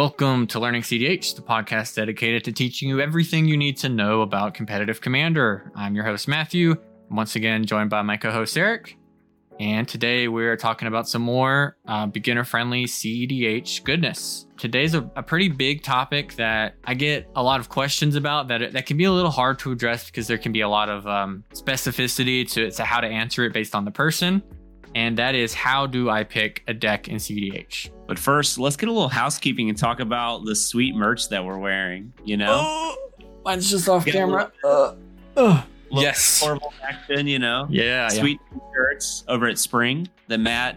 Welcome to Learning CDH, the podcast dedicated to teaching you everything you need to know about competitive Commander. I'm your host, Matthew. Once again joined by my co host, Eric. And today we're talking about some more uh, beginner friendly CEDH goodness. Today's a, a, pretty big topic that I get a lot of questions about that, that can be a little hard to address because there can be a lot of um, specificity to, to how to answer it based on the person. And that is how do I pick a deck in CEDH? But first, let's get a little housekeeping and talk about the sweet merch that we're wearing. You know, oh, mine's just off get camera. Uh, uh yes. Horrible action, you know. Yeah. Sweet yeah. shirts over at Spring that Matt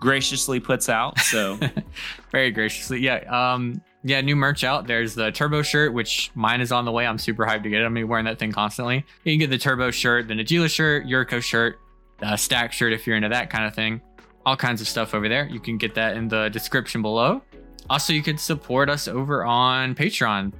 graciously puts out. So very graciously. Yeah. Um, yeah, new merch out. There's the turbo shirt, which mine is on the way. I'm super hyped to get it. I'm gonna be wearing that thing constantly. You can get the turbo shirt, the Najeela shirt, Yuriko shirt, the stack shirt if you're into that kind of thing. All kinds of stuff over there. You can get that in the description below. Also, you can support us over on Patreon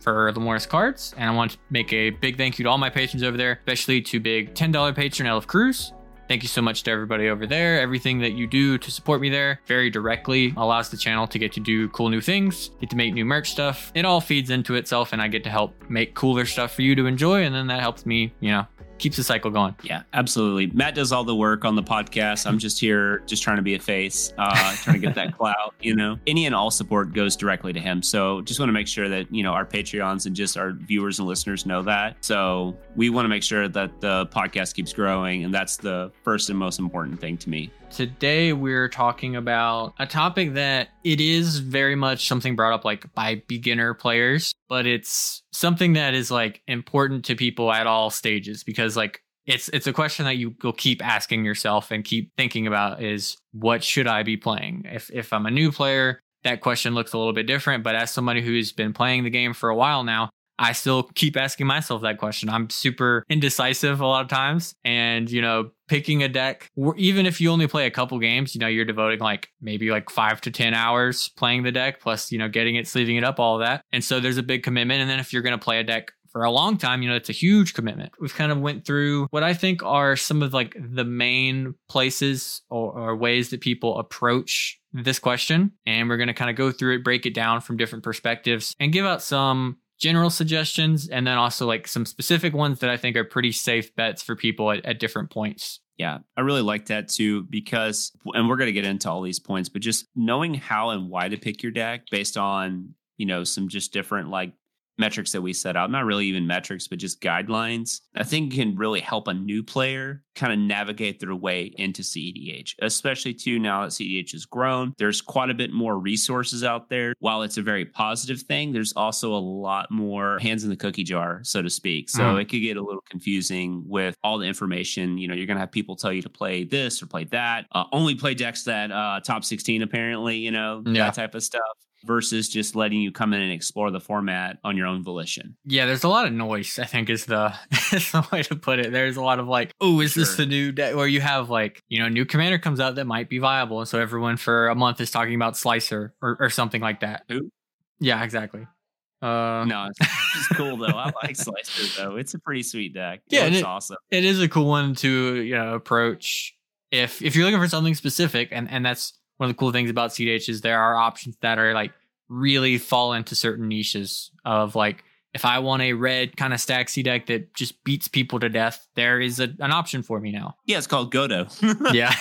for LemorasCards. And I want to make a big thank you to all my patrons over there, especially to big $10 patron Elf Cruz. Thank you so much to everybody over there. Everything that you do to support me there very directly allows the channel to get to do cool new things, get to make new merch stuff. It all feeds into itself, and I get to help make cooler stuff for you to enjoy. And then that helps me, you know, keeps the cycle going. Yeah, absolutely. Matt does all the work on the podcast. I'm just here, just trying to be a face, uh, trying to get that clout. You know, any and all support goes directly to him. So just want to make sure that you know our Patreons and just our viewers and listeners know that. So we want to make sure that the podcast keeps growing, and that's the first and most important thing to me. Today we're talking about a topic that it is very much something brought up like by beginner players, but it's something that is like important to people at all stages because like it's it's a question that you will keep asking yourself and keep thinking about is what should I be playing? If if I'm a new player, that question looks a little bit different, but as somebody who's been playing the game for a while now, I still keep asking myself that question. I'm super indecisive a lot of times. And, you know, picking a deck, even if you only play a couple games, you know, you're devoting like maybe like five to 10 hours playing the deck, plus, you know, getting it, sleeving it up, all that. And so there's a big commitment. And then if you're going to play a deck for a long time, you know, it's a huge commitment. We've kind of went through what I think are some of like the main places or, or ways that people approach this question. And we're going to kind of go through it, break it down from different perspectives and give out some general suggestions and then also like some specific ones that I think are pretty safe bets for people at, at different points. Yeah, I really like that too because, and we're going to get into all these points, but just knowing how and why to pick your deck based on, you know, some just different like metrics that we set out, not really even metrics, but just guidelines, I think can really help a new player kind of navigate their way into CEDH, especially too now that CEDH has grown. There's quite a bit more resources out there. While it's a very positive thing, there's also a lot more hands in the cookie jar, so to speak. So mm. it could get a little confusing with all the information. You know, you're going to have people tell you to play this or play that, uh, only play decks that uh, top 16, apparently, you know, yeah. that type of stuff versus just letting you come in and explore the format on your own volition. Yeah, there's a lot of noise, I think is the, is the way to put it. There's a lot of like, oh, is sure. this the new deck? Where you have like, you know, a new commander comes out that might be viable. And so everyone for a month is talking about Slicer or, or something like that. Who? Yeah, exactly. Uh, no, it's, it's cool though. I like Slicer though. It's a pretty sweet deck. It yeah, it's it, awesome. It is a cool one to you know approach if if you're looking for something specific, and and that's one of the cool things about CDH is there are options that are like really fall into certain niches of like if I want a red kind of stack C deck that just beats people to death, there is a, an option for me now. Yeah, it's called Godo. yeah,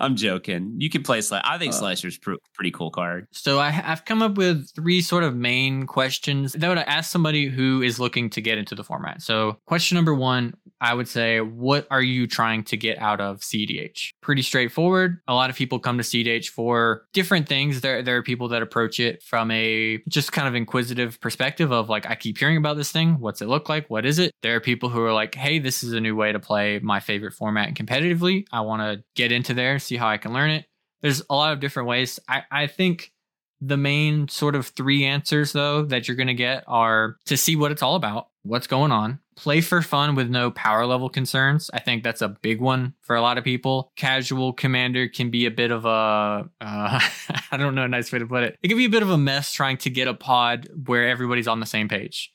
I'm joking. You can play Slicer. I think uh, Slicer's pr- pretty cool card. So I, have come up with three sort of main questions that would ask somebody who is looking to get into the format. So question number one, I would say, what are you trying to get out of CDH? Pretty straightforward. A lot of people come to CDH for different things. There, there are people that approach it from a just kind of inquisitive perspective of like, I keep hearing about this thing. What's it look like? What is it? There are people who are like, hey, this is a new way to play my favorite format competitively. I want to get into there, see how I can learn it. There's a lot of different ways. I, I think the main sort of three answers, though, that you're going to get are to see what it's all about, what's going on, play for fun with no power level concerns. I think that's a big one for a lot of people. Casual commander can be a bit of a, uh, I don't know a nice way to put it. It can be a bit of a mess trying to get a pod where everybody's on the same page.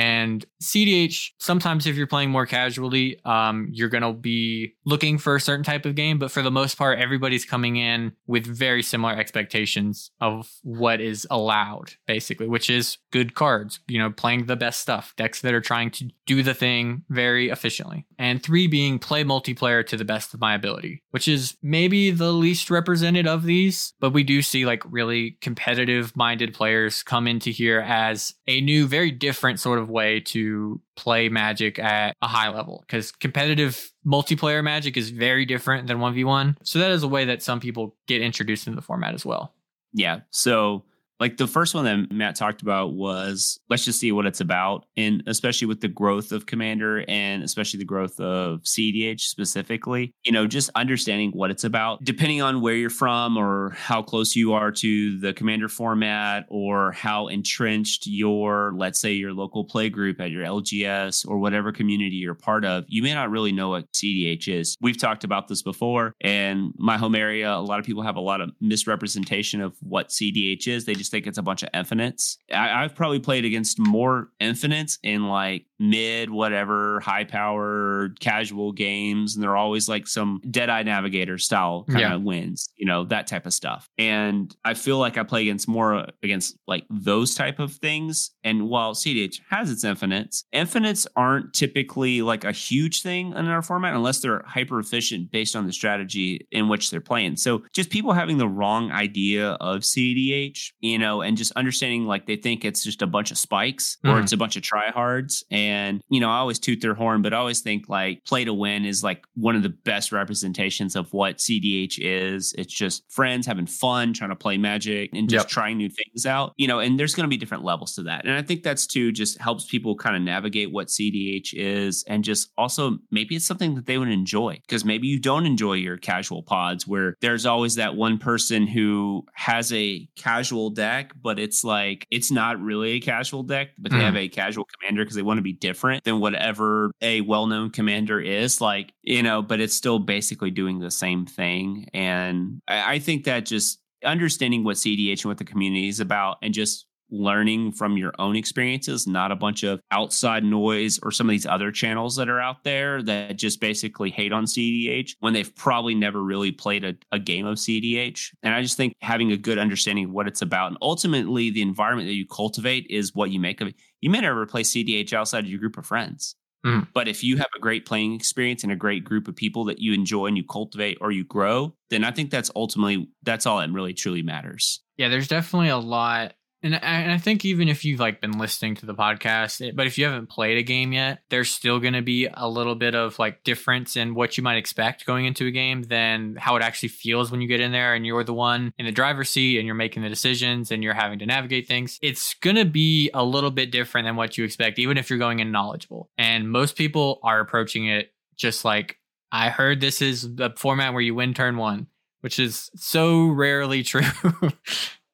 And CDH, sometimes if you're playing more casually, um, you're going to be looking for a certain type of game. But for the most part, everybody's coming in with very similar expectations of what is allowed, basically, which is good cards, you know, playing the best stuff, decks that are trying to do the thing very efficiently. And three being play multiplayer to the best of my ability, which is maybe the least represented of these, but we do see like really competitive minded players come into here as a new, very different sort of way to play Magic at a high level because competitive multiplayer Magic is very different than 1v1. So that is a way that some people get introduced into the format as well. Yeah. So like the first one that Matt talked about was let's just see what it's about. And especially with the growth of Commander and especially the growth of CDH specifically, you know, just understanding what it's about, depending on where you're from or how close you are to the Commander format or how entrenched your, let's say, your local play group at your LGS or whatever community you're part of, you may not really know what CDH is. We've talked about this before. And my home area, a lot of people have a lot of misrepresentation of what CDH is. They just think it's a bunch of infinites. I, have probably played against more infinites in like mid, whatever, high power, casual games, and they're always like some Deadeye Navigator style kind yeah. of wins, you know, that type of stuff. And I feel like I play against more against like those type of things. And while CDH has its infinites, infinites aren't typically like a huge thing in our format unless they're hyper efficient based on the strategy in which they're playing. So just people having the wrong idea of CDH, you know, and just understanding like they think it's just a bunch of spikes mm. or it's a bunch of tryhards. And, you know, I always toot their horn, but I always think like play to win is like one of the best representations of what CDH is. It's just friends having fun, trying to play magic and just yep. trying new things out, you know, and there's going to be different levels to that. And I think that's too just helps people kind of navigate what CDH is and just also maybe it's something that they would enjoy because maybe you don't enjoy your casual pods where there's always that one person who has a casual deck deck, but it's like it's not really a casual deck, but they mm. have a casual commander because they want to be different than whatever a well-known commander is. Like, you know, but it's still basically doing the same thing. And I, I think that just understanding what CDH and what the community is about and just learning from your own experiences, not a bunch of outside noise or some of these other channels that are out there that just basically hate on CDH when they've probably never really played a, a game of CDH. And I just think having a good understanding of what it's about and ultimately the environment that you cultivate is what you make of it. You may never play CDH outside of your group of friends. Mm. But if you have a great playing experience and a great group of people that you enjoy and you cultivate or you grow, then I think that's ultimately that's all that really truly matters. Yeah, there's definitely a lot and I, and I think even if you've like been listening to the podcast, it, but if you haven't played a game yet, there's still going to be a little bit of like difference in what you might expect going into a game than how it actually feels when you get in there and you're the one in the driver's seat and you're making the decisions and you're having to navigate things. It's going to be a little bit different than what you expect, even if you're going in knowledgeable. And most people are approaching it just like, I heard this is the format where you win turn one, which is so rarely true.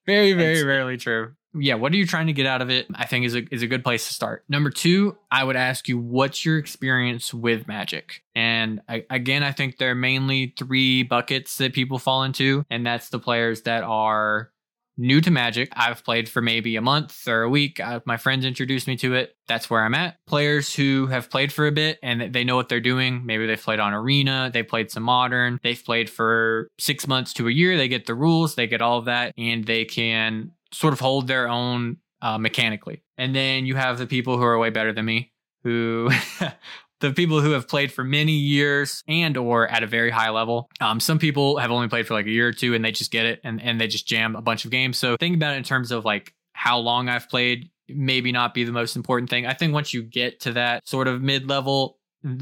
very, very rarely true yeah, what are you trying to get out of it? I think is a is a good place to start. Number two, I would ask you, what's your experience with Magic? And I, again, I think there are mainly three buckets that people fall into, and that's the players that are new to Magic. I've played for maybe a month or a week. Uh, my friends introduced me to it. That's where I'm at. Players who have played for a bit and they know what they're doing. Maybe they've played on Arena, they played some Modern, they've played for six months to a year. They get the rules, they get all of that, and they can sort of hold their own uh, mechanically. And then you have the people who are way better than me, who the people who have played for many years and or at a very high level. Um, some people have only played for like a year or two and they just get it and, and they just jam a bunch of games. So think about it in terms of like how long I've played maybe not be the most important thing. I think once you get to that sort of mid level,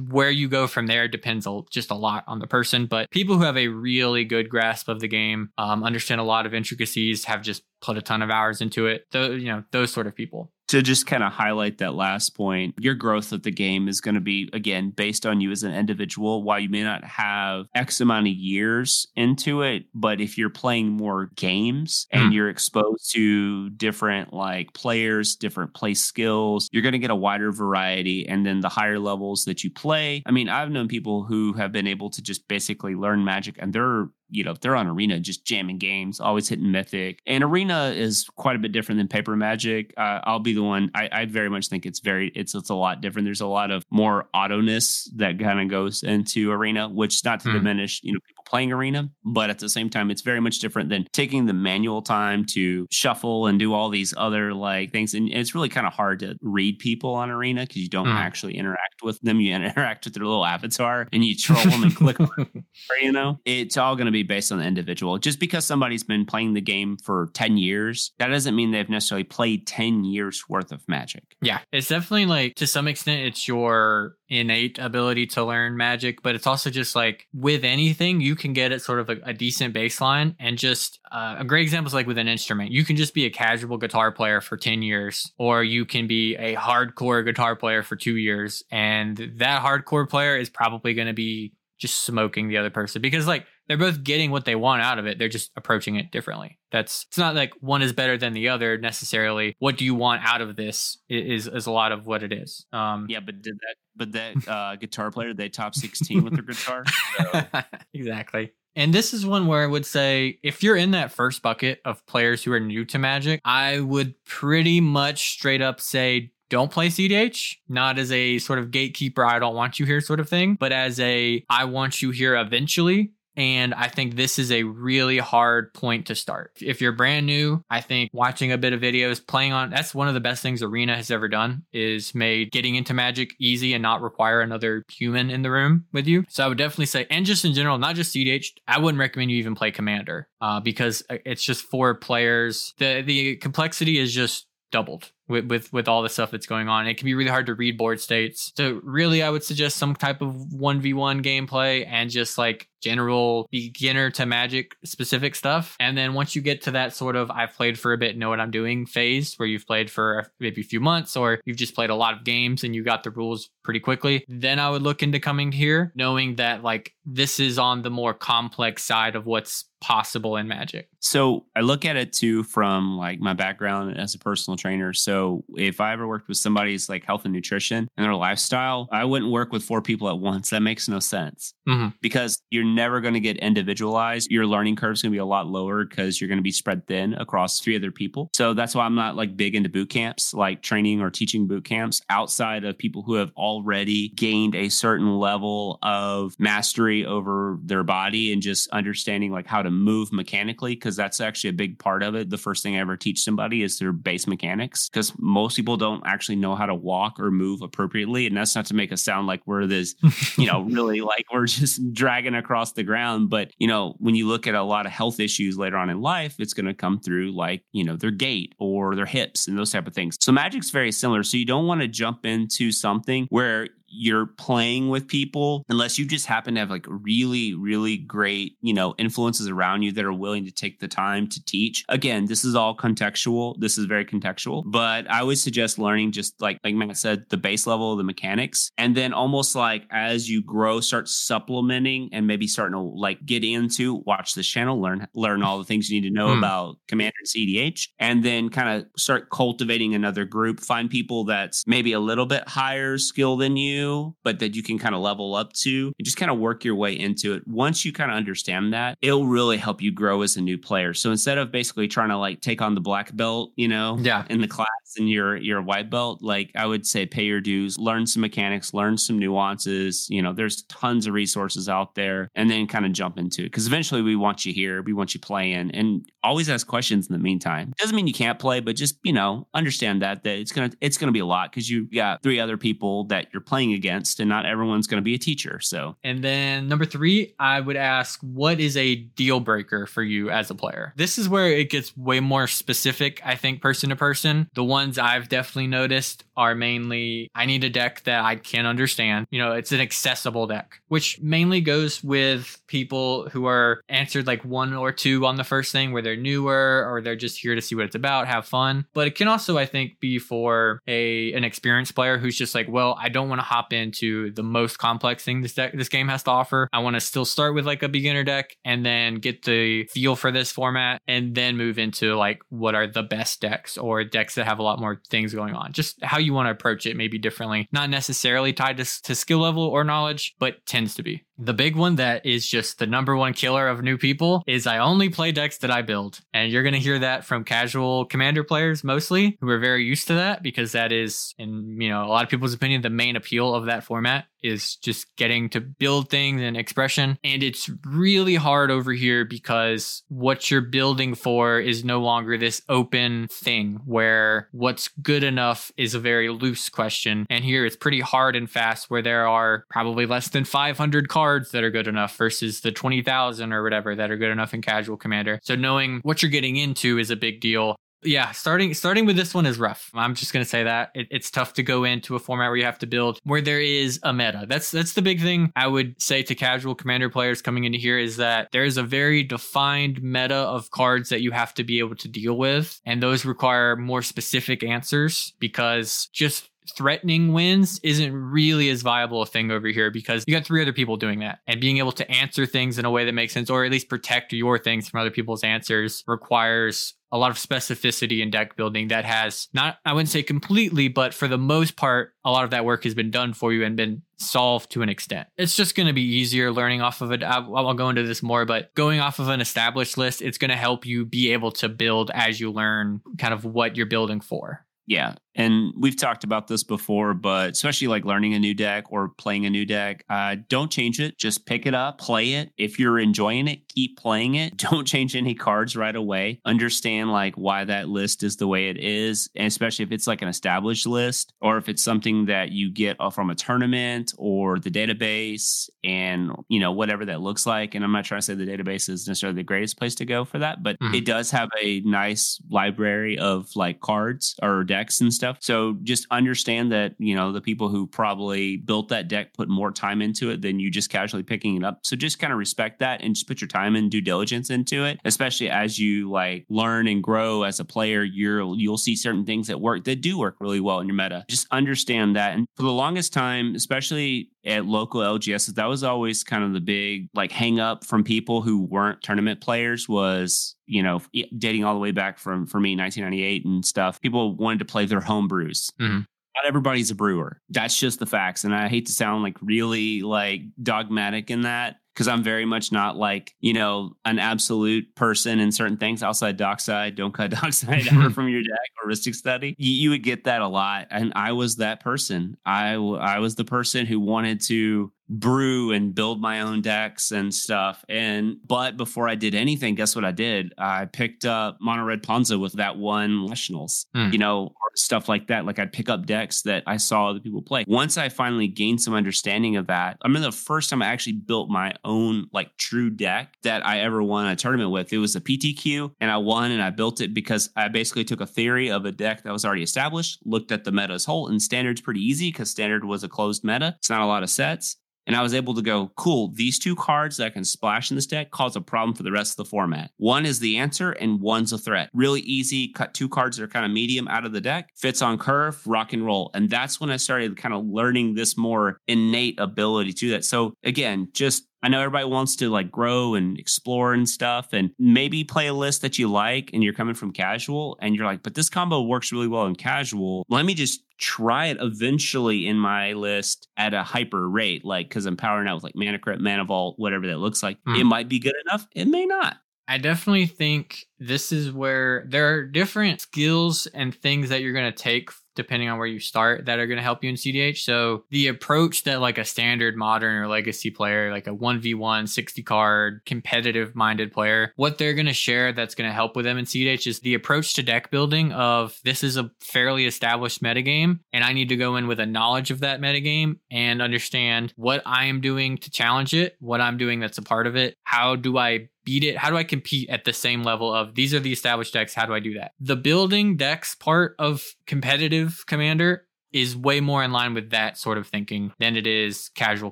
where you go from there depends just a lot on the person. But people who have a really good grasp of the game, um, understand a lot of intricacies, have just put a ton of hours into it. You know, those sort of people to just kind of highlight that last point, your growth of the game is going to be, again, based on you as an individual. While you may not have X amount of years into it, but if you're playing more games and mm. you're exposed to different like players, different play skills, you're going to get a wider variety. And then the higher levels that you play, I mean, I've known people who have been able to just basically learn magic and they're you know, if they're on Arena just jamming games, always hitting Mythic. And Arena is quite a bit different than Paper Magic. Uh, I'll be the one. I, I very much think it's very it's it's a lot different. There's a lot of more autoness that kind of goes into Arena, which not to mm. diminish you know playing Arena, but at the same time, it's very much different than taking the manual time to shuffle and do all these other like things. And it's really kind of hard to read people on Arena because you don't mm. actually interact with them. You interact with their little avatar and you troll them and click. On them, you know, it's all going to be based on the individual. Just because somebody's been playing the game for 10 years, that doesn't mean they've necessarily played 10 years worth of magic. Yeah. It's definitely like to some extent, it's your innate ability to learn magic, but it's also just like with anything, you can get it sort of a, a decent baseline. And just uh, a great example is like with an instrument, you can just be a casual guitar player for 10 years, or you can be a hardcore guitar player for two years. And that hardcore player is probably going to be just smoking the other person because like they're both getting what they want out of it. They're just approaching it differently. That's it's not like one is better than the other necessarily. What do you want out of this is is a lot of what it is. Um, yeah, but did that but that uh, guitar player they top sixteen with their guitar. So. exactly. And this is one where I would say if you're in that first bucket of players who are new to Magic, I would pretty much straight up say don't play CDH, not as a sort of gatekeeper, I don't want you here sort of thing, but as a I want you here eventually and I think this is a really hard point to start. If you're brand new, I think watching a bit of videos, playing on that's one of the best things Arena has ever done is made getting into Magic easy and not require another human in the room with you. So I would definitely say, and just in general, not just CDH, I wouldn't recommend you even play Commander uh, because uh, it's just four players. The the complexity is just doubled with, with with all the stuff that's going on. It can be really hard to read board states. So really, I would suggest some type of one v one gameplay and just like general beginner to magic specific stuff. And then once you get to that sort of I've played for a bit, know what I'm doing phase where you've played for maybe a few months or you've just played a lot of games and you got the rules pretty quickly, then I would look into coming here knowing that like this is on the more complex side of what's possible in magic. So I look at it too from like my background as a personal trainer. So if I ever worked with somebody's like health and nutrition and their lifestyle, I wouldn't work with four people at once. That makes no sense mm-hmm. because you're never going to get individualized. Your learning curve is going to be a lot lower because you're going to be spread thin across three other people. So that's why I'm not like big into boot camps, like training or teaching boot camps outside of people who have already gained a certain level of mastery over their body and just understanding like how to move mechanically. Cause that's actually a big part of it. The first thing I ever teach somebody is their base mechanics because most people don't actually know how to walk or move appropriately. And that's not to make us sound like we're this, you know, really like we're just dragging across across the ground. But, you know, when you look at a lot of health issues later on in life, it's going to come through like, you know, their gait or their hips and those type of things. So magic's very similar. So you don't want to jump into something where you're playing with people unless you just happen to have like really really great you know influences around you that are willing to take the time to teach. Again this is all contextual. This is very contextual. But i would suggest learning just like like matt said the base level of the mechanics. And then almost like as you grow start supplementing and maybe starting to like get into watch this channel learn learn all the things you need to know hmm. about commander and cdh and then kind of start cultivating another group. Find people that's maybe a little bit higher skill than you but that you can kind of level up to and just kind of work your way into it. Once you kind of understand that, it'll really help you grow as a new player. So instead of basically trying to like take on the black belt, you know, yeah. in the class and your your white belt, like I would say pay your dues, learn some mechanics, learn some nuances. You know, there's tons of resources out there and then kind of jump into it. Cause eventually we want you here, we want you playing and always ask questions in the meantime. Doesn't mean you can't play, but just, you know, understand that that it's gonna it's gonna be a lot because you got three other people that you're playing against, and not everyone's to be a teacher. So, and then number three, I would ask, what is a deal breaker for you as a player? This is where it gets way more specific, I think, person to person. The ones I've definitely noticed are mainly, I need a deck that I can understand. You know, it's an accessible deck, which mainly goes with people who are answered like one or two on the first thing, where they're they're newer or they're just here to see what it's about, have fun. But it can also, I think, be for a an experienced player who's just like, well, I don't want to hop into the most complex thing this deck this game has to offer. I want to still start with like a beginner deck and then get the feel for this format and then move into like what are the best decks or decks that have a lot more things going on. Just how you want to approach it maybe differently. Not necessarily tied to, to skill level or knowledge, but tends to be. The big one that is just the number one killer of new people is I only play decks that I build. And you're going to hear that from casual commander players mostly who are very used to that because that is, in you know, a lot of people's opinion, the main appeal of that format is just getting to build things and expression. And it's really hard over here because what you're building for is no longer this open thing where what's good enough is a very loose question. And here it's pretty hard and fast where there are probably less than 500 cards that are good enough versus the 20,000 or whatever that are good enough in casual commander. So knowing what you're getting into is a big deal yeah, starting starting with this one is rough. I'm just gonna say that it, it's tough to go into a format where you have to build where there is a meta. That's that's the big thing I would say to casual commander players coming into here is that there is a very defined meta of cards that you have to be able to deal with, and those require more specific answers because just threatening wins isn't really as viable a thing over here because you got three other people doing that and being able to answer things in a way that makes sense or at least protect your things from other people's answers requires a lot of specificity in deck building that has not I wouldn't say completely but for the most part a lot of that work has been done for you and been solved to an extent. It's just going to be easier learning off of it. I'll go into this more, but going off of an established list, it's going to help you be able to build as you learn kind of what you're building for. Yeah. And we've talked about this before, but especially like learning a new deck or playing a new deck, uh, don't change it. Just pick it up, play it. If you're enjoying it, keep playing it. Don't change any cards right away. Understand like why that list is the way it is, and especially if it's like an established list or if it's something that you get from a tournament or the database and you know whatever that looks like. And I'm not trying to say the database is necessarily the greatest place to go for that, but mm-hmm. it does have a nice library of like cards or decks and stuff. So just understand that, you know, the people who probably built that deck put more time into it than you just casually picking it up. So just kind of respect that and just put your time and due diligence into it, especially as you like learn and grow as a player, you're you'll see certain things that work that do work really well in your meta. Just understand that. And for the longest time, especially at local LGSs, that was always kind of the big like hang up from people who weren't tournament players was, you know, dating all the way back from for me 1998 and stuff. People wanted to play their home brews. Mm-hmm not everybody's a brewer. That's just the facts. And I hate to sound like really like dogmatic in that, because I'm very much not like, you know, an absolute person in certain things outside dockside. Don't cut dockside ever from your deck or Rhystic Study. You, you, would get that a lot. And I was that person. I, I was the person who wanted to brew and build my own decks and stuff. And but before I did anything, guess what I did? I picked up Mono Red Ponza with that one Nationals, mm. you know, stuff like that. Like I'd pick up decks that I saw other people play. Once I finally gained some understanding of that, I mean the first time I actually built my own like true deck that I ever won a tournament with. It was a PTQ and I won and I built it because I basically took a theory of a deck that was already established, looked at the meta as whole, and standard's pretty easy because standard was a closed meta. It's not a lot of sets. And I was able to go, cool, these two cards that I can splash in this deck cause a problem for the rest of the format. One is the answer and one's a threat. Really easy, cut two cards that are kind of medium out of the deck, fits on curve, rock and roll. And that's when I started kind of learning this more innate ability to that. So again, just I know everybody wants to like grow and explore and stuff, and maybe play a list that you like and you're coming from casual and you're like, but this combo works really well in casual. Let me just try it eventually in my list at a hyper rate, like because I'm powering out with like Mana Crypt, Mana Vault, whatever that looks like. Mm. It might be good enough. It may not. I definitely think this is where there are different skills and things that you're going to take depending on where you start that are going to help you in CDH. So the approach that like a standard modern or legacy player, like a 1v1 60 card competitive minded player, what they're going to share that's going to help with them in CDH is the approach to deck building of this is a fairly established metagame and I need to go in with a knowledge of that metagame and understand what I am doing to challenge it, what I'm doing that's a part of it. How do I beat it? How do I compete at the same level of these are the established decks? How do I do that? The building decks part of competitive commander is way more in line with that sort of thinking than it is casual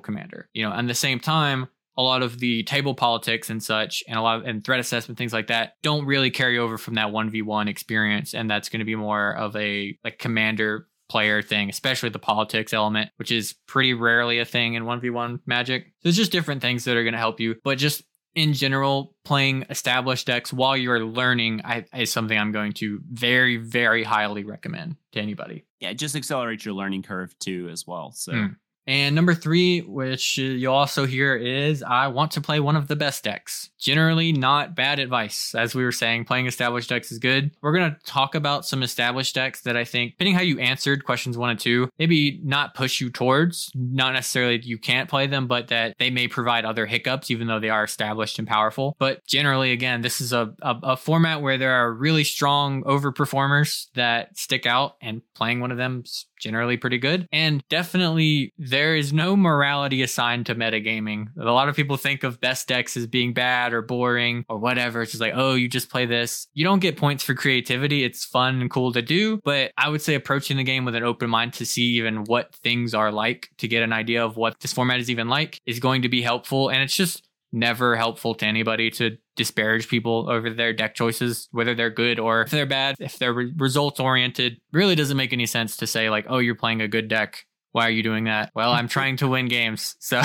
commander. You know, at the same time, a lot of the table politics and such and a lot of and threat assessment things like that don't really carry over from that 1v1 experience and that's going to be more of a like commander player thing, especially the politics element, which is pretty rarely a thing in 1v1 magic. So it's just different things that are going to help you, but just in general, playing established decks while you're learning I, is something I'm going to very, very highly recommend to anybody. Yeah, it just accelerates your learning curve too, as well. So. Mm. And number three, which you'll also hear, is I want to play one of the best decks. Generally, not bad advice. As we were saying, playing established decks is good. We're going to talk about some established decks that I think, depending how you answered questions one and two, maybe not push you towards, not necessarily you can't play them, but that they may provide other hiccups, even though they are established and powerful. But generally, again, this is a, a, a format where there are really strong overperformers that stick out, and playing one of them generally pretty good. And definitely there is no morality assigned to metagaming. A lot of people think of best decks as being bad or boring or whatever. It's just like, oh, you just play this. You don't get points for creativity. It's fun and cool to do. But I would say approaching the game with an open mind to see even what things are like to get an idea of what this format is even like is going to be helpful. And it's just never helpful to anybody to disparage people over their deck choices, whether they're good or if they're bad. If they're re- results oriented, really doesn't make any sense to say, like, oh, you're playing a good deck. Why are you doing that? Well, I'm trying to win games. So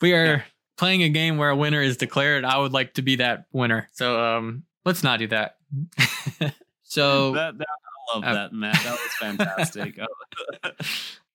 we are yeah. playing a game where a winner is declared. I would like to be that winner. So um, let's not do that. so that, that, I love uh, that, Matt. That was fantastic.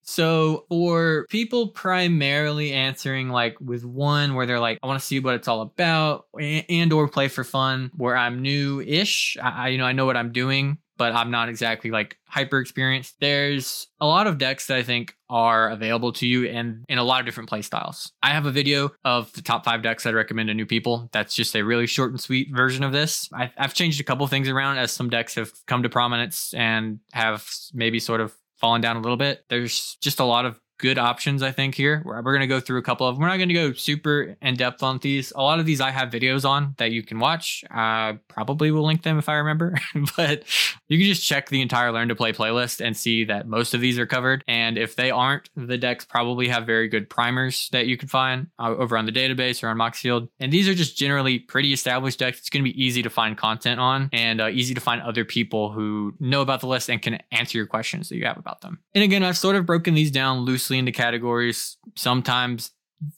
So for people primarily answering like with one where they're like, I want to see what it's all about and or play for fun where I'm new-ish. I, you know, I know what I'm doing, but I'm not exactly like hyper experienced. There's a lot of decks that I think are available to you and in a lot of different play styles. I have a video of the top five decks I'd recommend to new people. That's just a really short and sweet version of this. I've, I've changed a couple things around as some decks have come to prominence and have maybe sort of fallen down a little bit. There's just a lot of good options, I think, here. We're, we're going to go through a couple of them. We're not going to go super in depth on these. A lot of these I have videos on that you can watch. I probably will link them if I remember, but you can just check the entire Learn to Play playlist and see that most of these are covered. And if they aren't, the decks probably have very good primers that you can find uh, over on the database or on Moxfield. And these are just generally pretty established decks. It's going to be easy to find content on and uh, easy to find other people who know about the list and can answer your questions that you have about them. And again, I've sort of broken these down loosely loosely into categories. Sometimes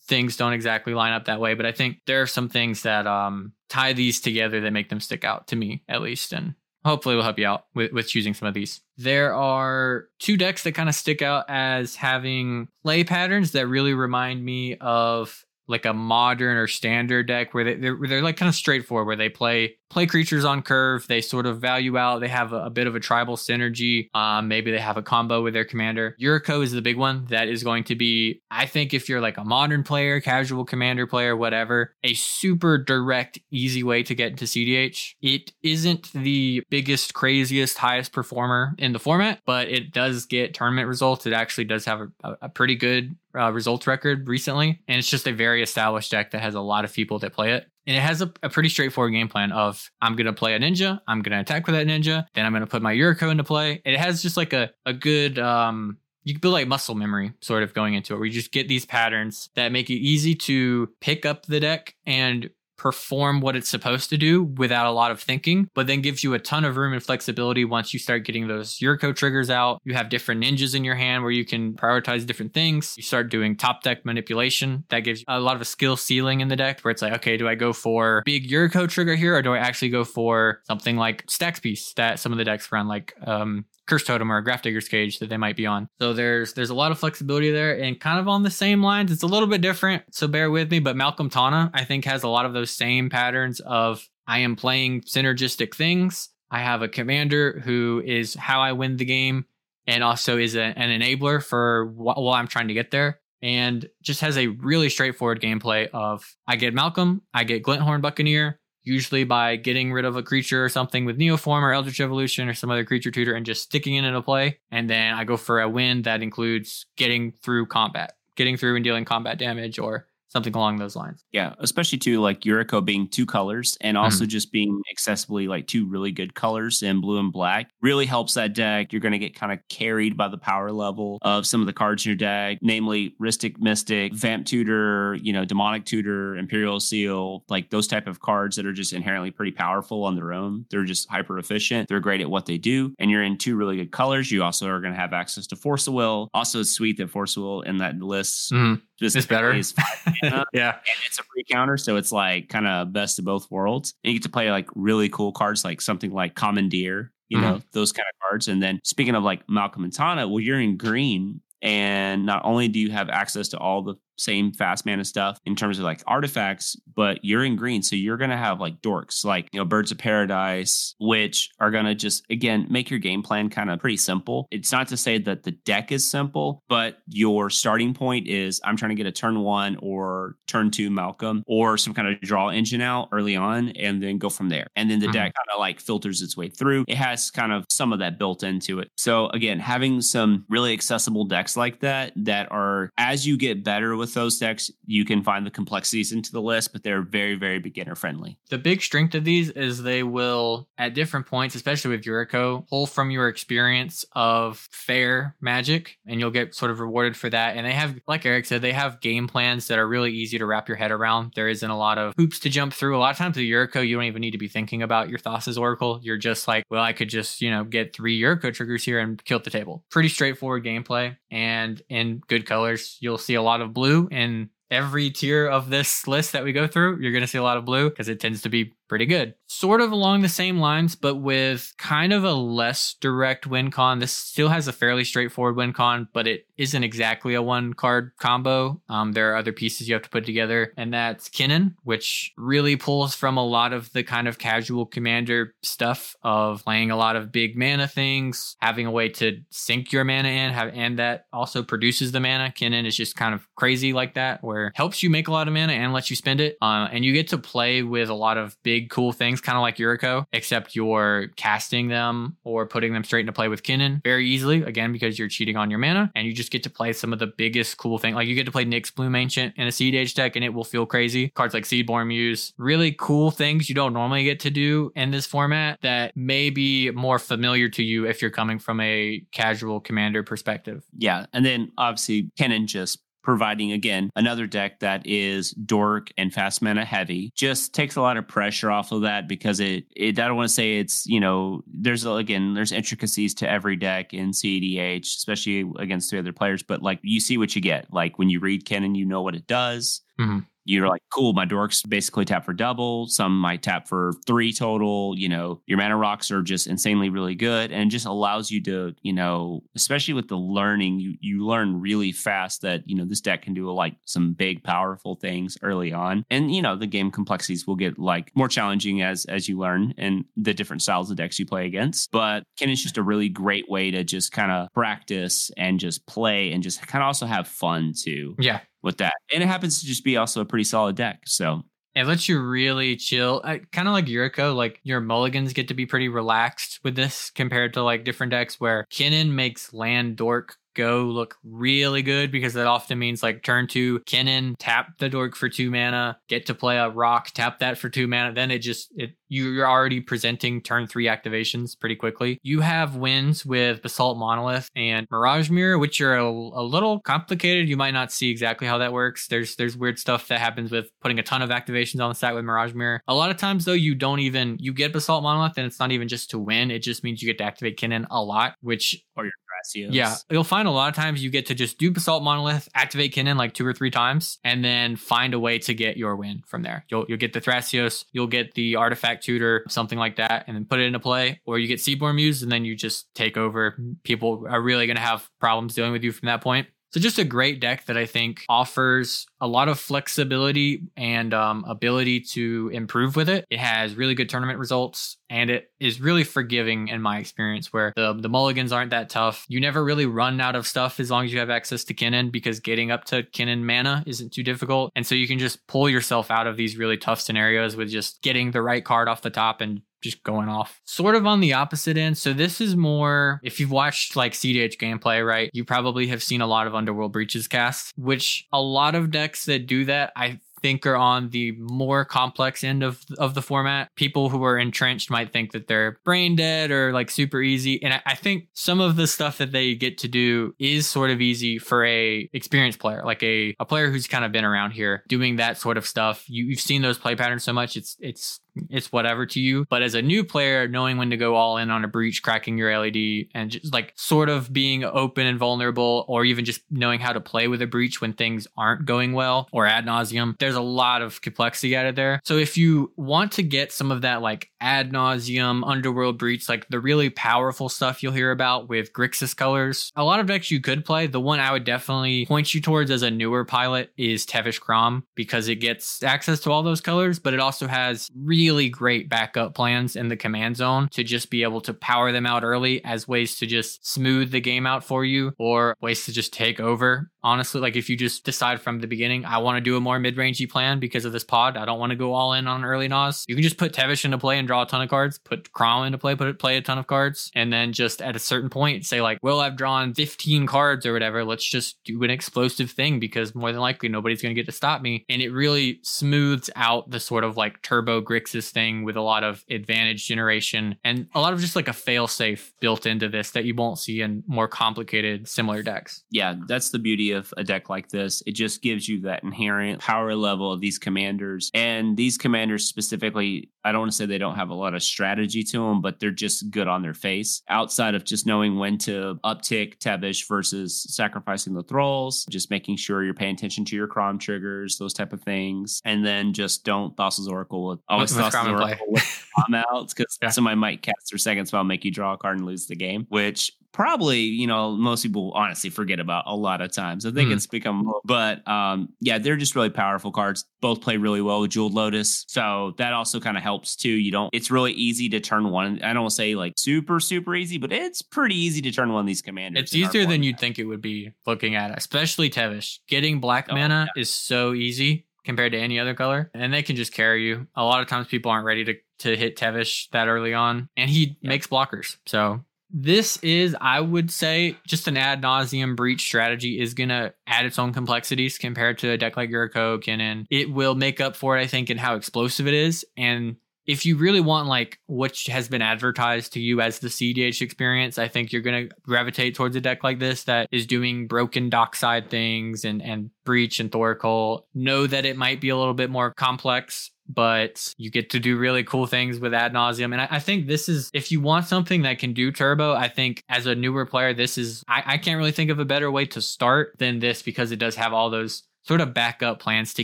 things don't exactly line up that way, but I think there are some things that um, tie these together that make them stick out to me, at least. And hopefully will help you out with, with choosing some of these. There are two decks that kind of stick out as having play patterns that really remind me of like a modern or standard deck where they, they're, they're like kind of straightforward where they play play creatures on curve. They sort of value out. They have a, a bit of a tribal synergy. Um, maybe they have a combo with their commander. Yuriko is the big one that is going to be i think if you're like a modern player casual commander player whatever a super direct easy way to get into cdh it isn't the biggest craziest highest performer in the format but it does get tournament results. It actually does have a, a pretty good uh, results record recently, and it's just a very established deck that has a lot of people that play it. And it has a, a pretty straightforward game plan of I'm going to play a ninja, I'm going to attack with that ninja, then I'm going to put my Yuriko into play. It has just like a, a good, um, you build like muscle memory sort of going into it, where you just get these patterns that make it easy to pick up the deck and perform what it's supposed to do without a lot of thinking, but then gives you a ton of room and flexibility once you start getting those Yuriko triggers out. You have different ninjas in your hand where you can prioritize different things. You start doing top deck manipulation. That gives you a lot of a skill ceiling in the deck where it's like, okay, do I go for big Yuriko trigger here or do I actually go for something like Stax Piece that some of the decks run, like um, Cursed Totem or a Grafdigger's Cage that they might be on. So there's there's a lot of flexibility there and kind of on the same lines. It's a little bit different, so bear with me. But Malcolm Tana, I think, has a lot of those same patterns of I am playing synergistic things. I have a commander who is how I win the game and also is a, an enabler for while I'm trying to get there. And just has a really straightforward gameplay of I get Malcolm, I get Glint-Horn Buccaneer, usually by getting rid of a creature or something with Neoform or Eldritch Evolution or some other creature tutor and just sticking it into play. And then I go for a win that includes getting through combat, getting through and dealing combat damage or something along those lines. Yeah, especially too like Yuriko being two colors and also mm-hmm. just being accessibly like two really good colors in blue and black really helps that deck. You're going to get kind of carried by the power level of some of the cards in your deck, namely Rhystic Mystic, Vamp Tutor, you know, Demonic Tutor, Imperial Seal, like those type of cards that are just inherently pretty powerful on their own. They're just hyper efficient. They're great at what they do. And you're in two really good colors. You also are going to have access to Force of Will. Also, it's sweet that Force of Will in that list mm-hmm. Just it's better. yeah. And it's a free counter. So it's like kind of best of both worlds. And you get to play like really cool cards, like something like Commandeer, you mm-hmm. know, those kind of cards. And then speaking of like Malcolm and Tana, well, you're in green. And not only do you have access to all the same fast mana stuff in terms of like artifacts, but you're in green. So you're going to have like dorks, like, you know, birds of paradise, which are going to just, again, make your game plan kind of pretty simple. It's not to say that the deck is simple, but your starting point is I'm trying to get a turn one or turn two Malcolm or some kind of draw engine out early on and then go from there. And then the mm-hmm. deck kind of like filters its way through. It has kind of some of that built into it. So again, having some really accessible decks like that, that are as you get better with with those decks, you can find the complexities into the list, but they're very, very beginner friendly. The big strength of these is they will, at different points, especially with Yuriko, pull from your experience of fair magic, and you'll get sort of rewarded for that. And they have, like Eric said, they have game plans that are really easy to wrap your head around. There isn't a lot of hoops to jump through. A lot of times with Yuriko, you don't even need to be thinking about your Thassa's Oracle. You're just like, well, I could just, you know, get three Yuriko triggers here and kill the table. Pretty straightforward gameplay. And in good colors, you'll see a lot of blue in every tier of this list that we go through, you're going to see a lot of blue because it tends to be pretty good. Sort of along the same lines, but with kind of a less direct win con. This still has a fairly straightforward win con, but it isn't exactly a one card combo. Um, there are other pieces you have to put together, and that's Kinnan, which really pulls from a lot of the kind of casual commander stuff of playing a lot of big mana things, having a way to sink your mana in, have and that also produces the mana. Kinnan is just kind of crazy like that, where helps you make a lot of mana and lets you spend it. Uh, and you get to play with a lot of big big cool things, kind of like Yuriko, except you're casting them or putting them straight into play with Kinnan very easily, again, because you're cheating on your mana, and you just get to play some of the biggest cool things. Like you get to play Nyxbloom Ancient in a CEDH deck, and it will feel crazy. Cards like Seedborn Muse, really cool things you don't normally get to do in this format that may be more familiar to you if you're coming from a casual commander perspective. Yeah. And then obviously Kinnan just providing again another deck that is dork and fast mana heavy. Just takes a lot of pressure off of that because it, it I don't want to say it's you know there's again there's intricacies to every deck in CEDH especially against the other players but like you see what you get. Like when you read Kinnan you know what it does. Mm-hmm you're like, cool, my dorks basically tap for double. Some might tap for three total. You know, your mana rocks are just insanely really good and just allows you to, you know, especially with the learning, you you learn really fast that, you know, this deck can do like some big powerful things early on. And, you know, the game complexities will get like more challenging as as you learn and the different styles of decks you play against. But Ken is just a really great way to just kind of practice and just play and just kind of also have fun too. Yeah with that. And it happens to just be also a pretty solid deck. So it lets you really chill. kind of like Yuriko, like your mulligans get to be pretty relaxed with this compared to like different decks where Kinnan makes land dork go look really good because that often means like turn two, Kinnan, tap the dork for two mana, get to play a rock, tap that for two mana. Then it just it you're already presenting turn three activations pretty quickly. You have wins with Basalt Monolith and Mirage Mirror, which are a, a, little complicated. You might not see exactly how that works. There's there's weird stuff that happens with putting a ton of activations on the stack with Mirage Mirror. A lot of times though, you don't even you get Basalt Monolith, and it's not even just to win. It just means you get to activate Kinnan a lot, which or your Thrasios. Yeah, you'll find a lot of times you get to just do Basalt Monolith, activate Kinnan like two or three times, and then find a way to get your win from there. You'll you'll get the Thrasios, you'll get the artifact tutor, something like that, and then put it into play. Or you get Seedborn Muse, and then you just take over. People are really going to have problems dealing with you from that point. So just a great deck that I think offers a lot of flexibility and um, ability to improve with it. It has really good tournament results and it is really forgiving in my experience where the, the mulligans aren't that tough. You never really run out of stuff as long as you have access to Kinnan because getting up to Kinnan mana isn't too difficult. And so you can just pull yourself out of these really tough scenarios with just getting the right card off the top and just going off. Sort of on the opposite end. So this is more if you've watched like CDH gameplay, right? You probably have seen a lot of Underworld Breaches cast, which a lot of decks that do that, I think are on the more complex end of of the format. People who are entrenched might think that they're brain dead or like super easy. And I, I think some of the stuff that they get to do is sort of easy for a experienced player, like a, a player who's kind of been around here doing that sort of stuff. You, you've seen those play patterns so much. It's it's it's whatever to you. But as a new player, knowing when to go all in on a breach, cracking your LED, and just like sort of being open and vulnerable, or even just knowing how to play with a breach when things aren't going well or ad nauseam, there's a lot of complexity out of there. So if you want to get some of that like ad nauseam underworld breach, like the really powerful stuff you'll hear about with Grixis colors, a lot of decks you could play. The one I would definitely point you towards as a newer pilot is Tevesh Kraum because it gets access to all those colors, but it also has really really great backup plans in the command zone to just be able to power them out early as ways to just smooth the game out for you or ways to just take over honestly like if you just decide from the beginning i want to do a more mid-rangey plan because of this pod i don't want to go all in on early nos you can just put Tevesh into play and draw a ton of cards put Kraum into play put it play a ton of cards and then just at a certain point say like well i've drawn 15 cards or whatever let's just do an explosive thing because more than likely nobody's going to get to stop me. And it really smooths out the sort of like turbo grixis thing with a lot of advantage generation and a lot of just like a fail safe built into this that you won't see in more complicated similar decks. Yeah that's the beauty of a deck like this. It just gives you that inherent power level of these commanders. And these commanders specifically, I don't want to say they don't have a lot of strategy to them, but they're just good on their face. Outside of just knowing when to uptick Tevesh versus sacrificing the thralls, just making sure you're paying attention to your Kraum triggers, those type of things. And then just don't Thassa's Oracle with always Thassa's Kraum in play. Oracle with Kraum out because Yeah. somebody might cast their second spell, make you draw a card and lose the game, which probably you know most people honestly forget about a lot of times i think Mhm. it's become but um yeah they're just really powerful cards both play really well with jeweled lotus so that also kind of helps too you don't it's really easy to turn one i don't say like super super easy but it's pretty easy to turn one of these commanders It's easier than you'd think it would be looking at, it, especially Tevesh. Getting black Oh, mana is so easy compared to any other color, and they can just carry you. A lot of times people aren't ready to, to hit Tevesh that early on, and he Yeah. makes blockers. So this is, I would say, just an ad nauseam breach strategy is going to add its own complexities compared to a deck like Yuriko Kinnan. It will make up for it, I think, in how explosive it is. And if you really want like what has been advertised to you as the CEDH experience, I think you're gonna gravitate towards a deck like this that is doing broken dockside things and and breach and thoracle. Know that it might be a little bit more complex. But you get to do really cool things with ad nauseam. And I, I think this is, if you want something that can do turbo, I think as a newer player, this is, I, I can't really think of a better way to start than this because it does have all those sort of backup plans to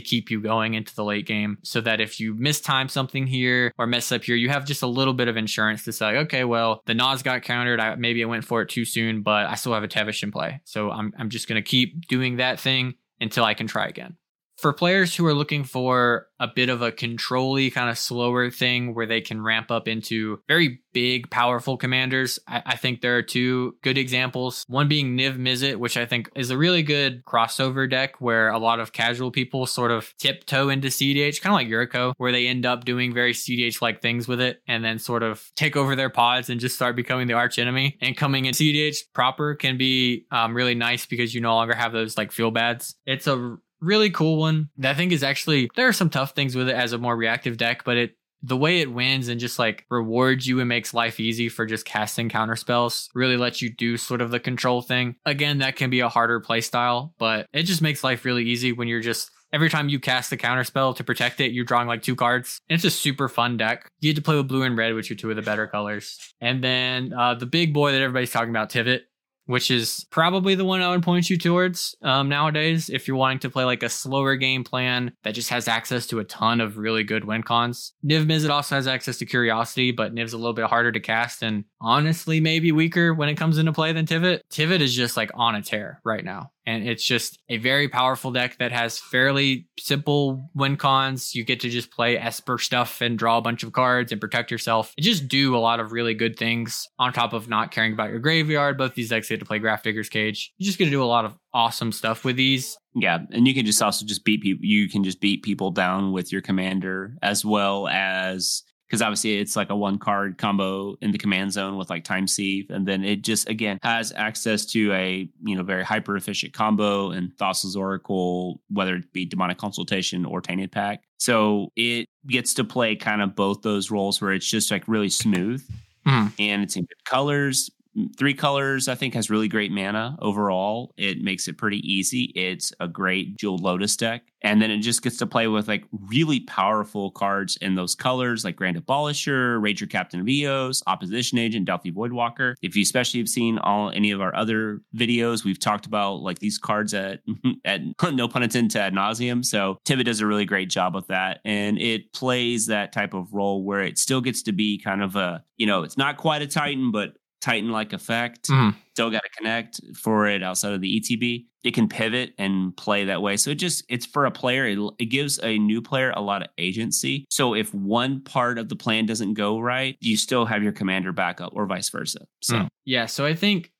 keep you going into the late game so that if you mistime something here or mess up here, you have just a little bit of insurance to say, okay, well, the Nas got countered. I, maybe I went for it too soon, but I still have a Tevesh in play. So I'm, I'm just going to keep doing that thing until I can try again. For players who are looking for a bit of a controlly kind of slower thing where they can ramp up into very big, powerful commanders, I, I think there are two good examples. One being Niv Mizzet, which I think is a really good crossover deck where a lot of casual people sort of tiptoe into CEDH, kind of like Yuriko, where they end up doing very CEDH like things with it and then sort of take over their pods and just start becoming the arch enemy. And coming in CEDH proper can be um, really nice because you no longer have those like feel bads. It's a really cool one that I think is actually there are some tough things with it as a more reactive deck, but it the way it wins and just like rewards you and makes life easy for just casting counter spells really lets you do sort of the control thing. Again, that can be a harder play style, but it just makes life really easy when you're just every time you cast the counter spell to protect it, you're drawing like two cards. And it's a super fun deck. You get to play with blue and red, which are two of the better colors. And then uh, the big boy that everybody's talking about, Tivit, which is probably the one I would point you towards um, nowadays if you're wanting to play like a slower game plan that just has access to a ton of really good win cons. Niv Mizzet also has access to Curiosity, but Niv's a little bit harder to cast and honestly maybe weaker when it comes into play than Tivit. Tivit is just like on a tear right now. And it's just a very powerful deck that has fairly simple win cons. You get to just play Esper stuff and draw a bunch of cards and protect yourself. And just do a lot of really good things on top of not caring about your graveyard. Both these decks get to play Grafdigger's Cage. You're just going to do a lot of awesome stuff with these. Yeah, and you can just also just beat people. You can just beat people down with your commander, as well as because obviously it's like a one card combo in the command zone with like time sieve and then it just again has access to a you know very hyper efficient combo and Thassa's Oracle whether it be demonic consultation or Tainted Pact so it gets to play kind of both those roles where it's just like really smooth Mhm. and it's in good colors three colors i think has really great mana overall. It makes it pretty easy. It's a great jeweled lotus deck. And then it just gets to play with like really powerful cards in those colors like grand abolisher Ranger-Captain of Eos opposition agent Dauthi Voidwalker. If you especially have seen all any of our other videos we've talked about like these cards at at no pun intended ad nauseam. So tivit does a really great job with that. And it plays that type of role where it still gets to be kind of a you know it's not quite a titan but Titan like effect. Mhm. Still got to connect for it outside of the ETB. It can pivot and play that way. So it just, it's for a player, it, it gives a new player a lot of agency. So if one part of the plan doesn't go right, you still have your commander backup or vice versa. So Mm. Yeah, so I think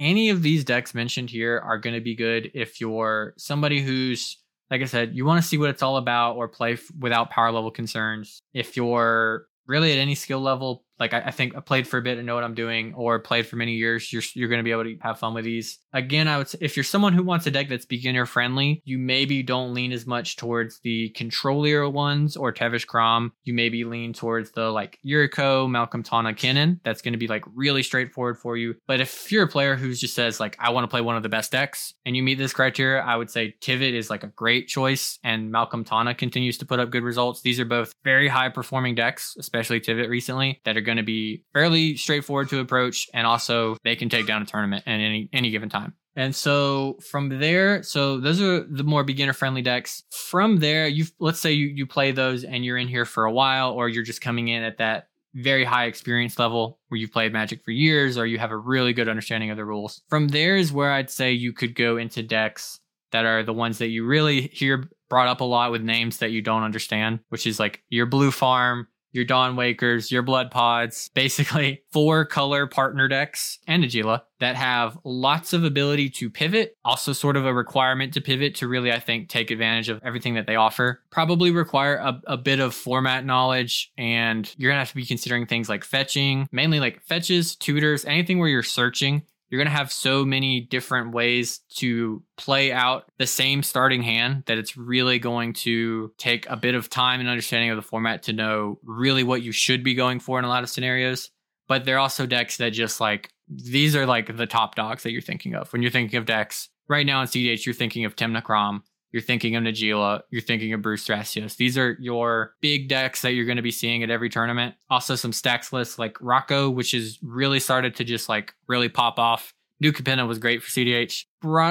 any of these decks mentioned here are going to be good if you're somebody who's, like I said, you want to see what it's all about or play f- without power level concerns. If you're really at any skill level, like I, I think I played for a bit and know what I'm doing, or played for many years, you're you're going to be able to have fun with these. Again, I would say if you're someone who wants a deck that's beginner friendly, you maybe don't lean as much towards the control era ones or Tevesh Kraum. You maybe lean towards the like Yuriko, Malcolm Tana, Kinnan. That's going to be like really straightforward for you. But if you're a player who just says like I want to play one of the best decks and you meet this criteria, I would say Tivit is like a great choice and Malcolm Tana continues to put up good results. These are both very high performing decks, especially Tivit recently, that are going to be fairly straightforward to approach and also they can take down a tournament at any any given time. And so from there, so those are the more beginner friendly decks. From there, you let's say you you play those and you're in here for a while or you're just coming in at that very high experience level where you've played Magic for years or you have a really good understanding of the rules. From there is where I'd say you could go into decks that are the ones that you really hear brought up a lot with names that you don't understand, which is like your Blue Farm, your Dawn Wakers, your Blood Pods, basically four color partner decks and Agila that have lots of ability to pivot, also sort of a requirement to pivot to really, I think, take advantage of everything that they offer. Probably require a, a bit of format knowledge, and you're gonna have to be considering things like fetching, mainly like fetches, tutors, anything where you're searching you're going to have so many different ways to play out the same starting hand that it's really going to take a bit of time and understanding of the format to know really what you should be going for in a lot of scenarios. But there are also decks that just like these are like the top dogs that you're thinking of. When you're thinking of decks right now in CEDH, you're thinking of Tymna Kraum, you're thinking of Najeela, you're thinking of Bruse Thrasios. These are your big decks that you're going to be seeing at every tournament. Also, some Stax lists like Rocco, which has really started to just like really pop off. New Capenna was great for CEDH.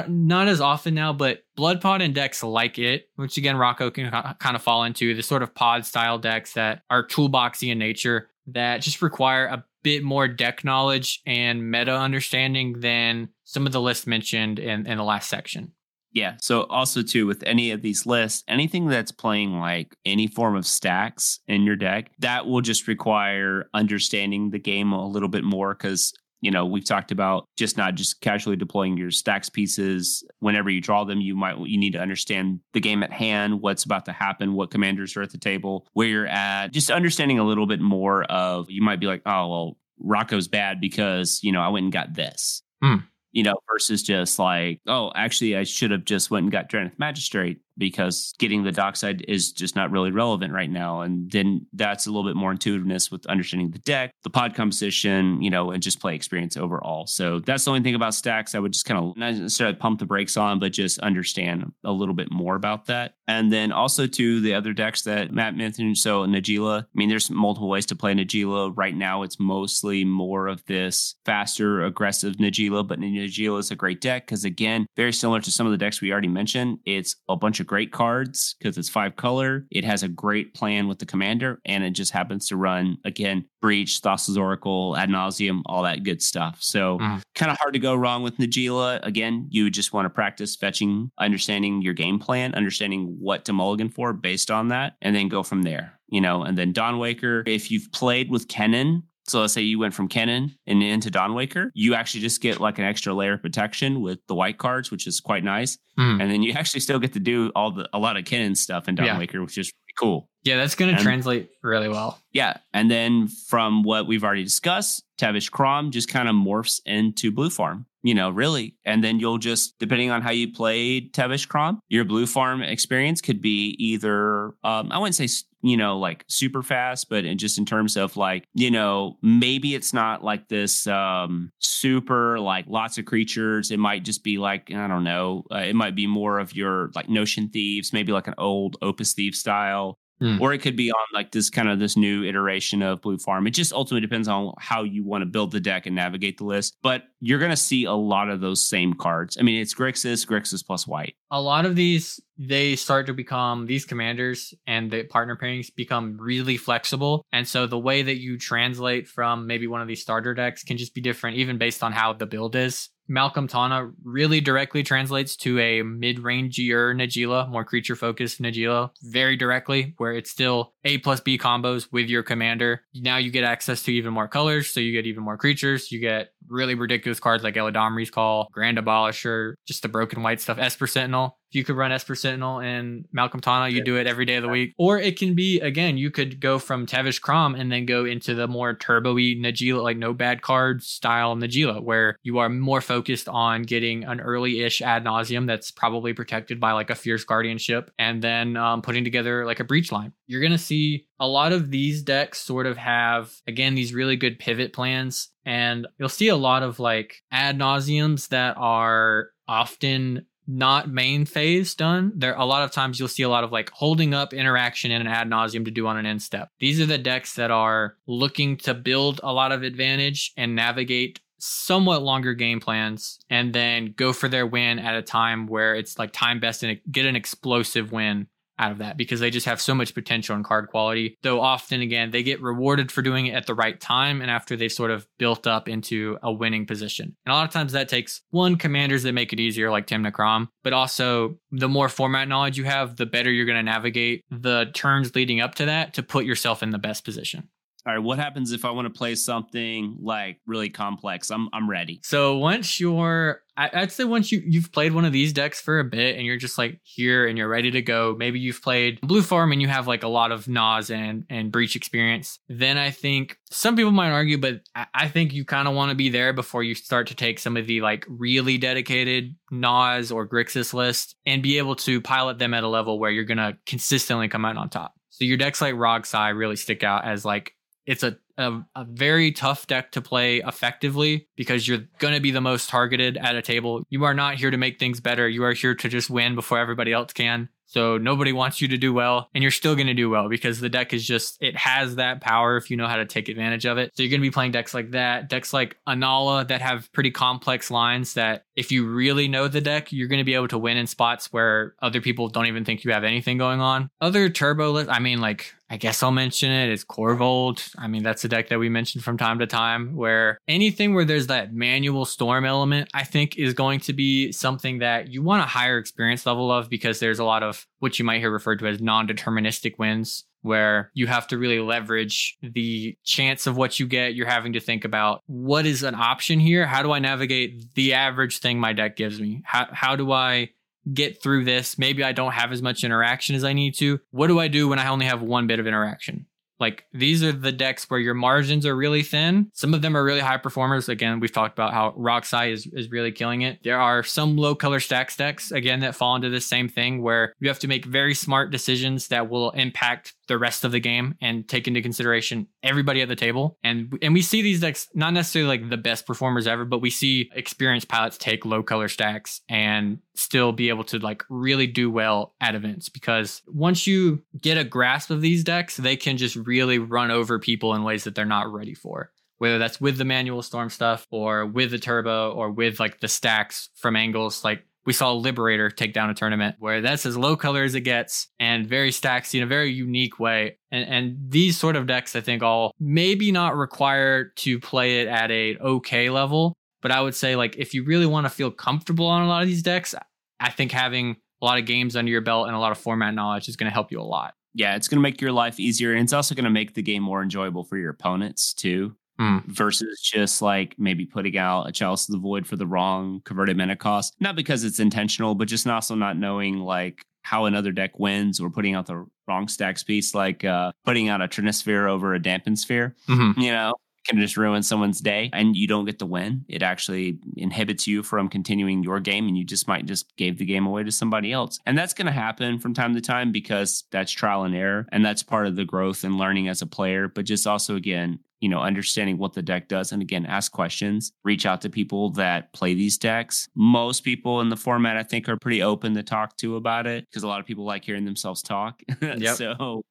Not as often now, but Blood Pod and decks like it, which again, Rocco can kind of fall into the sort of pod style decks that are toolboxy in nature that just require a bit more deck knowledge and meta understanding than some of the lists mentioned in, in the last section. Yeah. So also too with any of these lists, anything that's playing like any form of Stax in your deck, that will just require understanding the game a little bit more because you know we've talked about just not just casually deploying your Stax pieces whenever you draw them you might you need to understand the game at hand what's about to happen what commanders are at the table where you're at just understanding a little bit more of you might be like oh well rocco's bad because you know i went and got this Hmm. You know versus just like oh actually i should have just went and got Drannith Magistrate because getting the dockside is just not really relevant right now. And then that's a little bit more intuitiveness with understanding the deck the pod composition you know and just play experience overall. So that's the only thing about Stax. I would just kind of not necessarily pump the brakes on but just understand a little bit more about that. And then also to the other decks that matt mentioned so Najeela i mean there's multiple ways to play Najeela. Right now it's mostly more of this faster aggressive Najeela but Najeela is a great deck because again very similar to some of the decks we already mentioned it's a bunch of great cards because it's five color. It has a great plan with the commander, and it just happens to run again Breach, Thassa's Oracle, Ad Nauseam, all that good stuff. So Mhm. kind of hard to go wrong with Najeela. Again, you just want to practice fetching, understanding your game plan, understanding what to mulligan for based on that, and then go from there. You know, and then Dawnwaker, if you've played with Kinnan, So let's say you went from Kinnan and into Dawnwaker, you actually just get like an extra layer of protection with the white cards, which is quite nice. Mm. And then you actually still get to do all the a lot of Kinnan stuff in Yeah. Dawnwaker, which is pretty cool. Yeah, that's going to translate really well. Yeah. And then from what we've already discussed, Tevesh Kraum just kind of morphs into Blue Farm, you know, really. And then you'll just, depending on how you played Tevesh Kraum, your Blue Farm experience could be either, um, I wouldn't say, you know, like super fast, but in just in terms of like, you know, maybe it's not like this um, super, like lots of creatures. It might just be like, I don't know, uh, it might be more of your like Notion Thieves, maybe like an old Opus Thief style. Or it could be on like this kind of this new iteration of blue farm. It just ultimately depends on how you want to build the deck and navigate the list. But you're going to see a lot of those same cards i mean it's grixis grixis plus white a lot of these they start to become these commanders and the partner pairings become really flexible and so the way that you translate from maybe one of these starter decks can just be different even based on how the build is Malcolm Tana really directly translates to a mid-rangier Najeela, more creature-focused Najeela, very directly, where it's still A plus B combos with your commander. Now you get access to even more colors, so you get even more creatures. You get really ridiculous cards like Eladamri's Call, Grand Abolisher, just the broken white stuff, Esper Sentinel. If you could run Esper Sentinel and Malcolm Tana, you do it every day of the week. Or it can be, again, you could go from Tevesh Kraum and then go into the more turbo-y Najeela, like no bad cards style Najeela, where you are more focused on getting an early-ish ad nauseam that's probably protected by like a fierce guardianship and then um, putting together like a breach line. You're going to see a lot of these decks sort of have, again, these really good pivot plans. And you'll see a lot of like ad nauseams that are often not main phase done. There a lot of times you'll see a lot of like holding up interaction in an ad nauseam to do on an end step. These are the decks that are looking to build a lot of advantage and navigate somewhat longer game plans and then go for their win at a time where it's like time best and get an explosive win out of that because they just have so much potential and card quality. Though often, again, they get rewarded for doing it at the right time and after they've sort of built up into a winning position. And a lot of times that takes one commanders that make it easier, like Tymna Kraum, but also the more format knowledge you have, the better you're going to navigate the turns leading up to that to put yourself in the best position. All right what happens if i want to play something like really complex i'm i'm ready So once you're, I'd say once you you've played one of these decks for a bit and you're just like here and you're ready to go. Maybe you've played Blue Farm and you have like a lot of Nas and and Breach experience. Then I think some people might argue, but I, I think you kind of want to be there before you start to take some of the like really dedicated Nas or Grixis list and be able to pilot them at a level where you're gonna consistently come out on top. So your decks like Rogsai really stick out as like it's a, a, a very tough deck to play effectively because you're going to be the most targeted at a table. You are not here to make things better. You are here to just win before everybody else can. So nobody wants you to do well, and you're still going to do well because the deck is just, it has that power if you know how to take advantage of it. So you're going to be playing decks like that, decks like Anala that have pretty complex lines that if you really know the deck, you're going to be able to win in spots where other people don't even think you have anything going on. Other turbo I mean, like, I guess I'll mention it. It's Korvold. I mean, that's a deck that we mentioned from time to time where anything where there's that manual storm element, I think is going to be something that you want a higher experience level of because there's a lot of what you might hear referred to as non deterministic wins where you have to really leverage the chance of what you get. You're having to think about what is an option here? How do I navigate the average thing my deck gives me? How, how do I get through this? Maybe I don't have as much interaction as I need to. What do I do when I only have one bit of interaction? Like these are the decks where your margins are really thin. Some of them are really high performers. Again, we've talked about how Roxai is, is really killing it. There are some low color Stax decks, again, that fall into this same thing where you have to make very smart decisions that will impact the rest of the game and take into consideration everybody at the table. And and we see these decks not necessarily like the best performers ever, but we see experienced pilots take low color Stax and still be able to like really do well at events because once you get a grasp of these decks, they can just really run over people in ways that they're not ready for. Whether that's with the manual storm stuff or with the turbo or with like the Stax from angles like we saw Liberator take down a tournament where that's as low color as it gets and very stacksy in a very unique way. And, and these sort of decks, I think, all maybe not required to play it at a okay level. But I would say, like, if you really want to feel comfortable on a lot of these decks, I think having a lot of games under your belt and a lot of format knowledge is going to help you a lot. Yeah it's going to make your life easier and it's also going to make the game more enjoyable for your opponents too Mm. versus just like maybe putting out a Chalice of the Void for the wrong converted mana cost. Not because it's intentional, but just also not knowing like how another deck wins or putting out the wrong Stax piece, like uh, putting out a Trinisphere over a Damping Sphere. Mhm. You know, can just ruin someone's day and you don't get the win. It actually inhibits you from continuing your game and you just might just gave the game away to somebody else. And that's going to happen from time to time because that's trial and error and that's part of the growth and learning as a player, but just also again, you know, understanding what the deck does and again, ask questions, reach out to people that play these decks. Most people in the format I think are pretty open to talk to about it because a lot of people like hearing themselves talk. Yep. so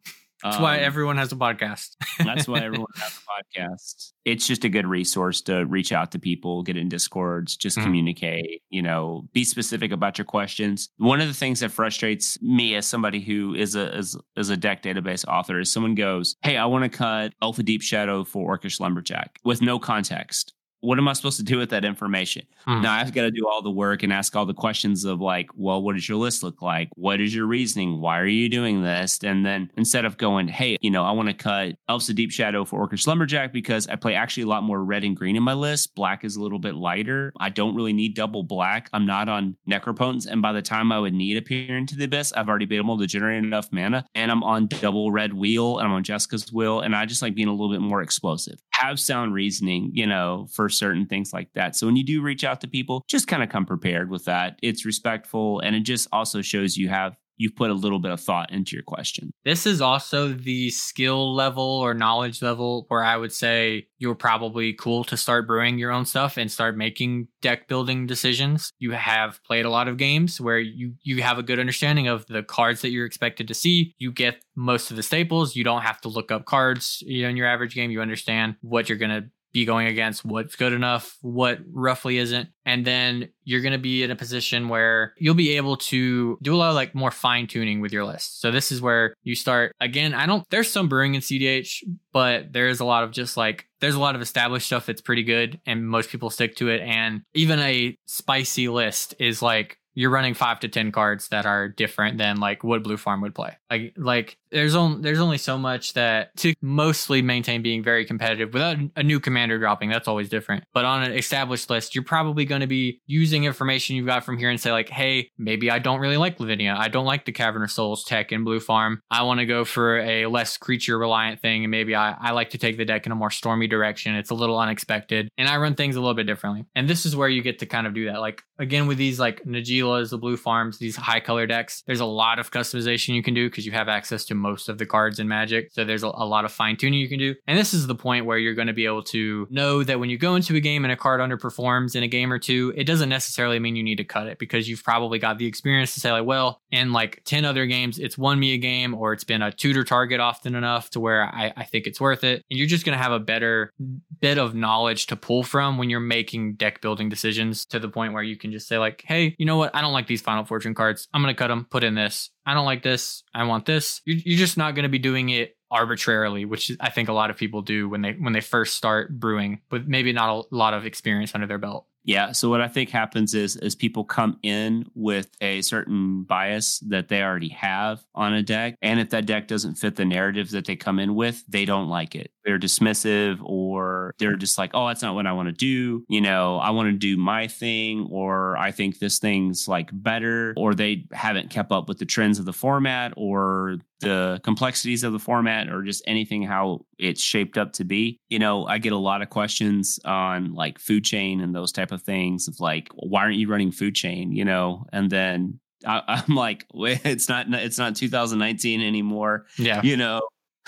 That's why um, everyone has a podcast. that's why everyone has a podcast. It's just a good resource to reach out to people, get in discords, just Mhm. communicate, you know, be specific about your questions. One of the things that frustrates me as somebody who is a is, is a deck database author is someone goes, Hey, I want to cut Elves of Deep Shadow for Orcish Lumberjack with no context. What am I supposed to do with that information? Hmm. Now I've got to do all the work and ask all the questions of like, well, what does your list look like? What is your reasoning? Why are you doing this? And then instead of going, hey, you know, I want to cut Elves of Deep Shadow for Orcish Lumberjack because I play actually a lot more red and green in my list. Black is a little bit lighter. I don't really need double black. I'm not on Necropotence. And by the time I would need a Peer into the Abyss, I've already been able to generate enough mana. And I'm on double red wheel and I'm on Jeska's Will. And I just like being a little bit more explosive. Have sound reasoning, you know, for certain things like that. So when you do reach out to people, just kind of come prepared with that. It's respectful and it just also shows you have you've put a little bit of thought into your question. This is also the skill level or knowledge level where I would say you're probably cool to start brewing your own stuff and start making deck building decisions. You have played a lot of games where you you have a good understanding of the cards that you're expected to see. You get most of the staples. You don't have to look up cards you know, in your average game. You understand what you're going to be going against, what's good enough, what roughly isn't. And then you're going to be in a position where you'll be able to do a lot of like more fine tuning with your list. So this is where you start again. I don't, there's some brewing in CEDH, but there's a lot of just like, there's a lot of established stuff that's pretty good and most people stick to it. And even a spicy list is like, you're running five to ten cards that are different than like what Blue Farm would play. Like like there's only there's only so much that to mostly maintain being very competitive without a new commander dropping. That's always different. But on an established list, you're probably going to be using information you've got from here and say like, hey, maybe I don't really like Lavinia. I don't like the Cavern of Souls tech in Blue Farm. I want to go for a less creature reliant thing, and maybe I I like to take the deck in a more stormy direction. It's a little unexpected, and I run things a little bit differently. And this is where you get to kind of do that. Like again with these like Najeelas, the Blue Farms, these high color decks, there's a lot of customization you can do because you have access to most of the cards in Magic. So there's a, a lot of fine tuning you can do. And this is the point where you're going to be able to know that when you go into a game and a card underperforms in a game or two, it doesn't necessarily mean you need to cut it because you've probably got the experience to say like, well, in like 10 other games, it's won me a game or it's been a tutor target often enough to where I, I think it's worth it. And you're just going to have a better bit of knowledge to pull from when you're making deck building decisions to the point where you can just say like, hey, you know what? I don't like these Final Fortune cards. I'm going to cut them, put in this. I don't like this. I want this. You're, you're just not going to be doing it arbitrarily, which I think a lot of people do when they when they first start brewing, but maybe not a lot of experience under their belt. Yeah. So what I think happens is is people come in with a certain bias that they already have on a deck. And if that deck doesn't fit the narrative that they come in with, they don't like it. They're dismissive or they're just like, oh, that's not what I want to do. You know, I want to do my thing, or I think this thing's like better, or they haven't kept up with the trends of the format or the complexities of the format or just anything how it's shaped up to be. You know, I get a lot of questions on like food chain and those type of things of like, why aren't you running food chain? You know, and then I, I'm like, it's not it's not 2019 anymore. Yeah. You know,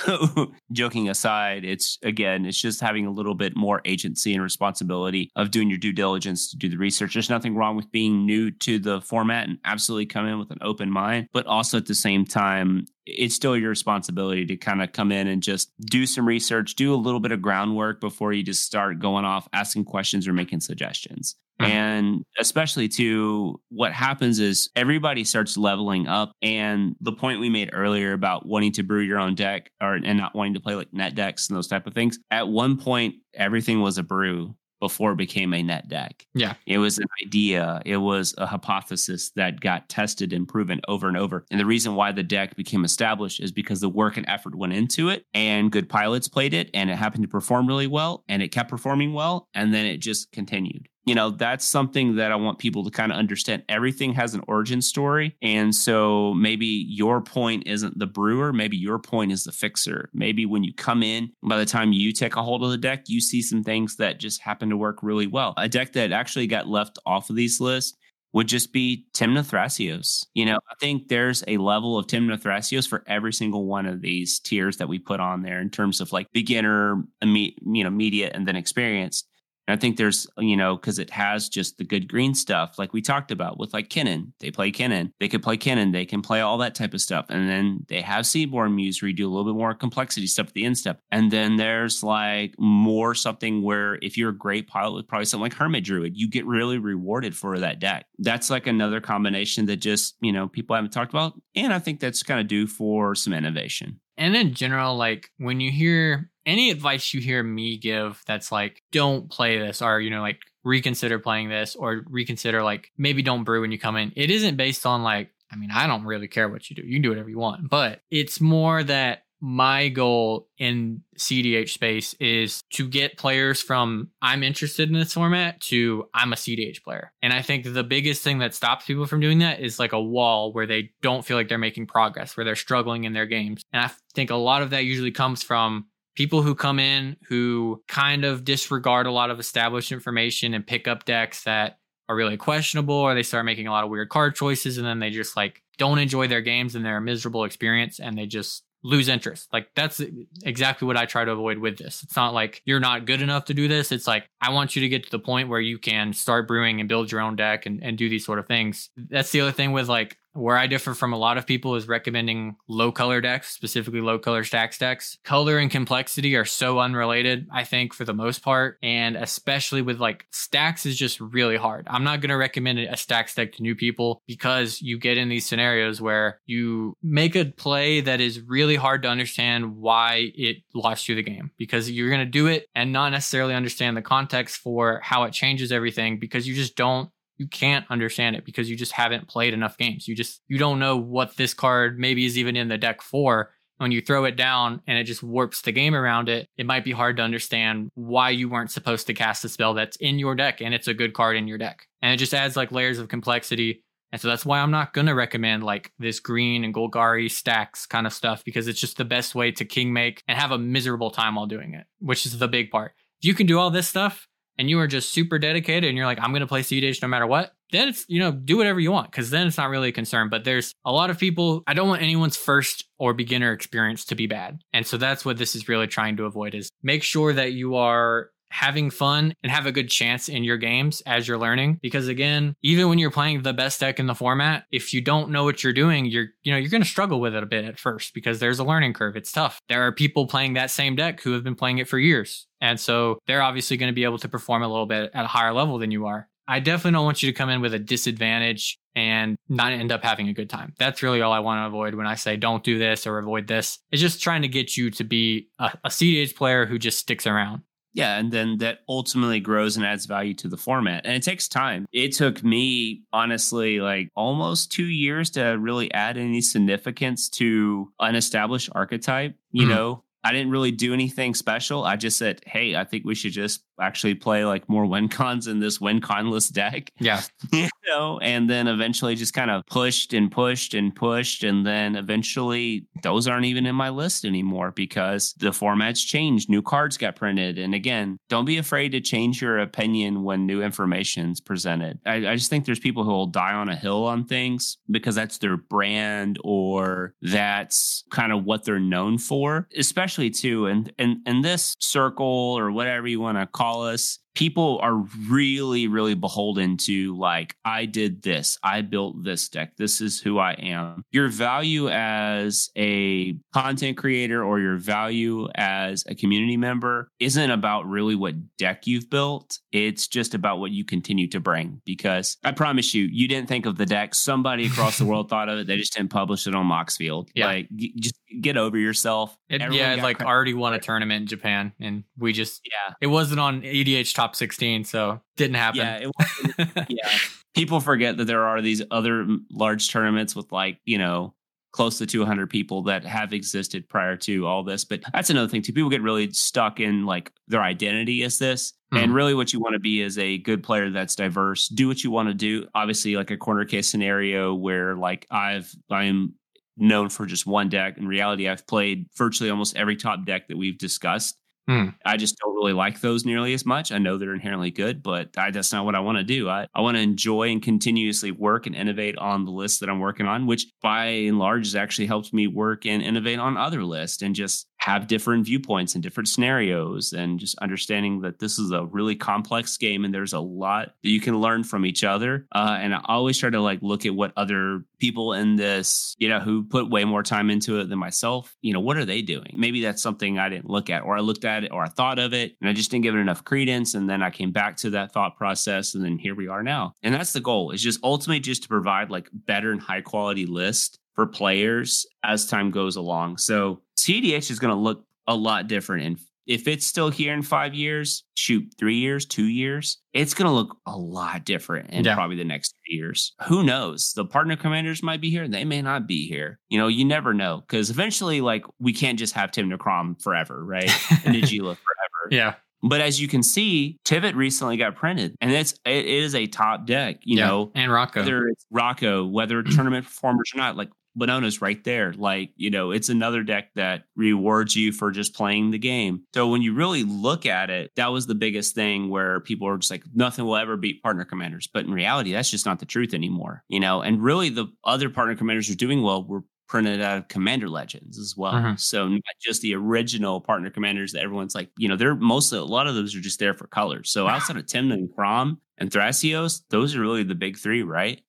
joking aside, it's again, it's just having a little bit more agency and responsibility of doing your due diligence to do the research. There's nothing wrong with being new to the format and absolutely come in with an open mind, but also at the same time, it's still your responsibility to kind of come in and just do some research, do a little bit of groundwork before you just start going off asking questions or making suggestions. Mhm. And especially to what happens is everybody starts leveling up. And the point we made earlier about wanting to brew your own deck or and not wanting to play like net decks and those type of things. At one point, everything was a brew. before it became a net deck. Yeah. It was an idea, it was a hypothesis that got tested and proven over and over. And the reason why the deck became established is because the work and effort went into it and good pilots played it and it happened to perform really well and it kept performing well and then it just continued you know that's something that i want people to kind of understand everything has an origin story and so maybe your point isn't the brewer maybe your point is the fixer maybe when you come in by the time you take a hold of the deck you see some things that just happen to work really well a deck that actually got left off of these lists would just be Tymna Thrasios. You know, I think there's a level of Tymna Thrasios for every single one of these tiers that we put on there in terms of like beginner, you know, immediate, and then experienced. And I think there's, you know, because it has just the good green stuff, like we talked about with like Kinnan. They play Kinnan. They could play Kinnan. They can play all that type of stuff. And then they have Seedborn Muse where you do a little bit more complexity stuff at the end step. And then there's like more something where if you're a great pilot with probably something like Hermit Druid, you get really rewarded for that deck. That's like another combination that just, you know, people haven't talked about. And I think that's kind of due for some innovation. And in general, like when you hear any advice you hear me give that's like, don't play this or, you know, like reconsider playing this or reconsider like maybe don't brew when you come in, it isn't based on like, I mean, I don't really care what you do. You can do whatever you want, but it's more that my goal in CEDH space is to get players from I'm interested in this format to I'm a CEDH player. And I think the biggest thing that stops people from doing that is like a wall where they don't feel like they're making progress, where they're struggling in their games. And I think a lot of that usually comes from people who come in who kind of disregard a lot of established information and pick up decks that are really questionable or they start making a lot of weird card choices and then they just like don't enjoy their games and they're a miserable experience and they just lose interest. Like that's exactly what I try to avoid with this. It's not like you're not good enough to do this. It's like I want you to get to the point where you can start brewing and build your own deck and, and do these sort of things. That's the other thing with like where I differ from a lot of people is recommending low color decks, specifically low color Stax decks. Color and complexity are so unrelated, I think, for the most part. And especially with like Stax is just really hard. I'm not going to recommend a Stax deck to new people because you get in these scenarios where you make a play that is really hard to understand why it lost you the game because you're going to do it and not necessarily understand the context for how it changes everything because you just don't you can't understand it because you just haven't played enough games. You just you don't know what this card maybe is even in the deck for. When you throw it down and it just warps the game around it, it might be hard to understand why you weren't supposed to cast a spell that's in your deck and it's a good card in your deck. And it just adds like layers of complexity. And so that's why I'm not going to recommend like this green and Golgari Stax kind of stuff because it's just the best way to king make and have a miserable time while doing it, which is the big part. If you can do all this stuff, and you are just super dedicated and you're like, I'm going to play CEDH no matter what, then it's, you know, do whatever you want because then it's not really a concern. But there's a lot of people, I don't want anyone's first or beginner experience to be bad. And so that's what this is really trying to avoid is make sure that you are having fun and have a good chance in your games as you're learning because again even when you're playing the best deck in the format if you don't know what you're doing you're you know you're going to struggle with it a bit at first because there's a learning curve it's tough there are people playing that same deck who have been playing it for years and so they're obviously going to be able to perform a little bit at a higher level than you are I definitely don't want you to come in with a disadvantage and not end up having a good time. That's really all I want to avoid when I say don't do this or avoid this. It's just trying to get you to be a, a CEDH player who just sticks around. Yeah, and then that ultimately grows and adds value to the format. And it takes time. It took me, honestly, like almost two years to really add any significance to an established archetype. You mm-hmm. know, I didn't really do anything special. I just said, hey, I think we should just actually play like more win cons in this win conless deck. Yeah. you know, and then eventually just kind of pushed and pushed and pushed. And then eventually those aren't even in my list anymore because the formats changed. New cards got printed. And again, don't be afraid to change your opinion when new information is presented. I, I just think there's people who will die on a hill on things because that's their brand or that's kind of what they're known for, especially too. And and and this circle or whatever you want to call us people are really really beholden to like i did this. I built this deck. This is who i am. Your value as a content creator or your value as a community member isn't about really what deck you've built. It's just about what you continue to bring because i promise you you didn't think of the deck. Somebody across the world thought of it. They just didn't publish it on moxfield. Yeah. like just get over yourself. It, yeah like already won a tournament in japan and we just yeah. it wasn't on edh top 16, so didn't happen. Yeah, it wasn't- yeah. People forget that there are these other large tournaments with like, you know, close to 200 people that have existed prior to all this. But that's another thing too. People get really stuck in like their identity is this. And Mhm. really what you want to be is a good player that's diverse. Do what you want to do. Obviously, like a corner case scenario where like I've I'm known for just one deck. In reality, I've played virtually almost every top deck that we've discussed. Hmm. I just don't really like those nearly as much. I know they're inherently good, but I, that's not what I want to do. I, I want to enjoy and continuously work and innovate on the list that I'm working on, which by and large has actually helped me work and innovate on other lists and just have different viewpoints and different scenarios and just understanding that this is a really complex game and there's a lot that you can learn from each other. Uh, and I always try to like look at what other people in this, you know, who put way more time into it than myself, you know, what are they doing? Maybe that's something I didn't look at or I looked at it or I thought of it and I just didn't give it enough credence. And then I came back to that thought process and then here we are now. And that's the goal is just ultimately just to provide like better and high quality list for players as time goes along. So CEDH is going to look a lot different. And if it's still here in five years, shoot, three years, two years, it's going to look a lot different in Yeah. probably the next three years. Who knows? The partner commanders might be here. They may not be here. You know, you never know. Because eventually, like, we can't just have Tymna Kraum forever, right? and Najeela forever. yeah. But as you can see, Tivit recently got printed, and it's it is a top deck. You yeah. know, and Rocco. whether it's Rocco, whether tournament performers or not, like Bonona's right there. Like, you know, it's another deck that rewards you for just playing the game. So when you really look at it, that was the biggest thing where people are just like, nothing will ever beat partner commanders. But in reality, that's just not the truth anymore. You know, and really the other partner commanders who are doing well were printed out of commander legends as well. Mhm. So not just the original partner commanders that everyone's like, you know, they're mostly a lot of those are just there for colors. So outside of Tim and Crom and Thrasios, those are really the big three, right?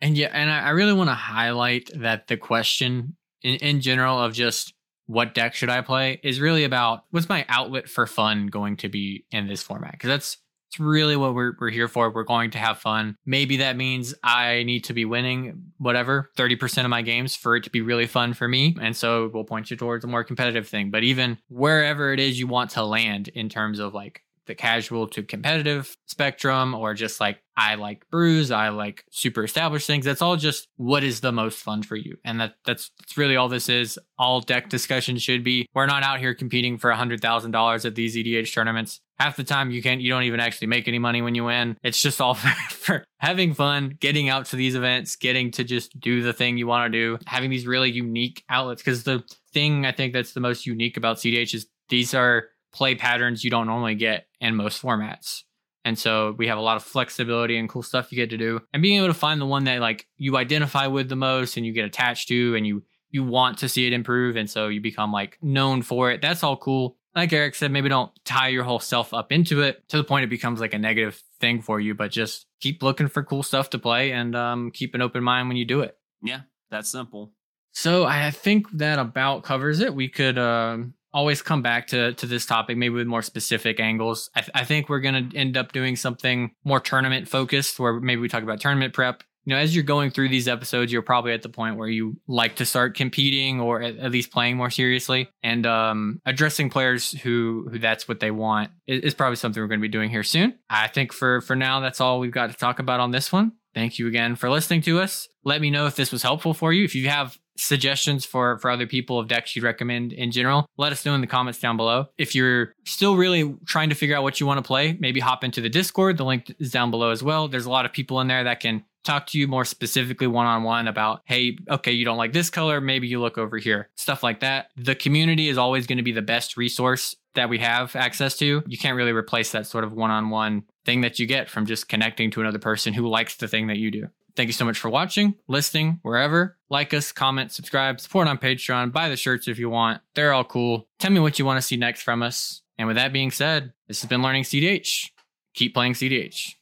And yeah, and I I really want to highlight that the question in, in general of just what deck should I play is really about what's my outlet for fun going to be in this format? Because that's it's really what we're we're here for. We're going to have fun. Maybe that means I need to be winning whatever 30% of my games for it to be really fun for me. And so we'll point you towards a more competitive thing. But even wherever it is you want to land in terms of like the casual to competitive spectrum or just like I like brews, I like super established things. That's all just what is the most fun for you. And that that's that's really all this is. All deck discussion should be. We're not out here competing for a hundred thousand dollars at these EDH tournaments. Half the time you can't you don't even actually make any money when you win. It's just all for, for having fun, getting out to these events, getting to just do the thing you want to do, having these really unique outlets. Because the thing I think that's the most unique about CEDH is these are play patterns you don't normally get in most formats. And so we have a lot of flexibility and cool stuff you get to do. And being able to find the one that like you identify with the most and you get attached to and you you want to see it improve and so you become like known for it. That's all cool. Like Eric said, maybe don't tie your whole self up into it to the point it becomes like a negative thing for you, but just keep looking for cool stuff to play and um, keep an open mind when you do it. Yeah, that's simple. So I think that about covers it. We could um, always come back to to this topic, maybe with more specific angles. I, th- I think we're gonna end up doing something more tournament focused, where maybe we talk about tournament prep. You know, as you're going through these episodes, you're probably at the point where you like to start competing or at, at least playing more seriously, and um, addressing players who who that's what they want is, is probably something we're going to be doing here soon. I think for for now, that's all we've got to talk about on this one. Thank you again for listening to us. Let me know if this was helpful for you. If you have suggestions for for other people of decks you'd recommend in general let us know in the comments down below. If you're still really trying to figure out what you want to play maybe hop into the discord. The link is down below as well. There's a lot of people in there that can talk to you more specifically one-on-one about hey okay you don't like this color maybe you look over here. Stuff like that. The community is always going to be the best resource that we have access to. You can't really replace that sort of one-on-one thing that you get from just connecting to another person who likes the thing that you do Thank you so much for watching, listening, wherever. Like us, comment, subscribe, support on Patreon, buy the shirts if you want. They're all cool. Tell me what you want to see next from us. And with that being said, this has been Learning CEDH. Keep playing CEDH.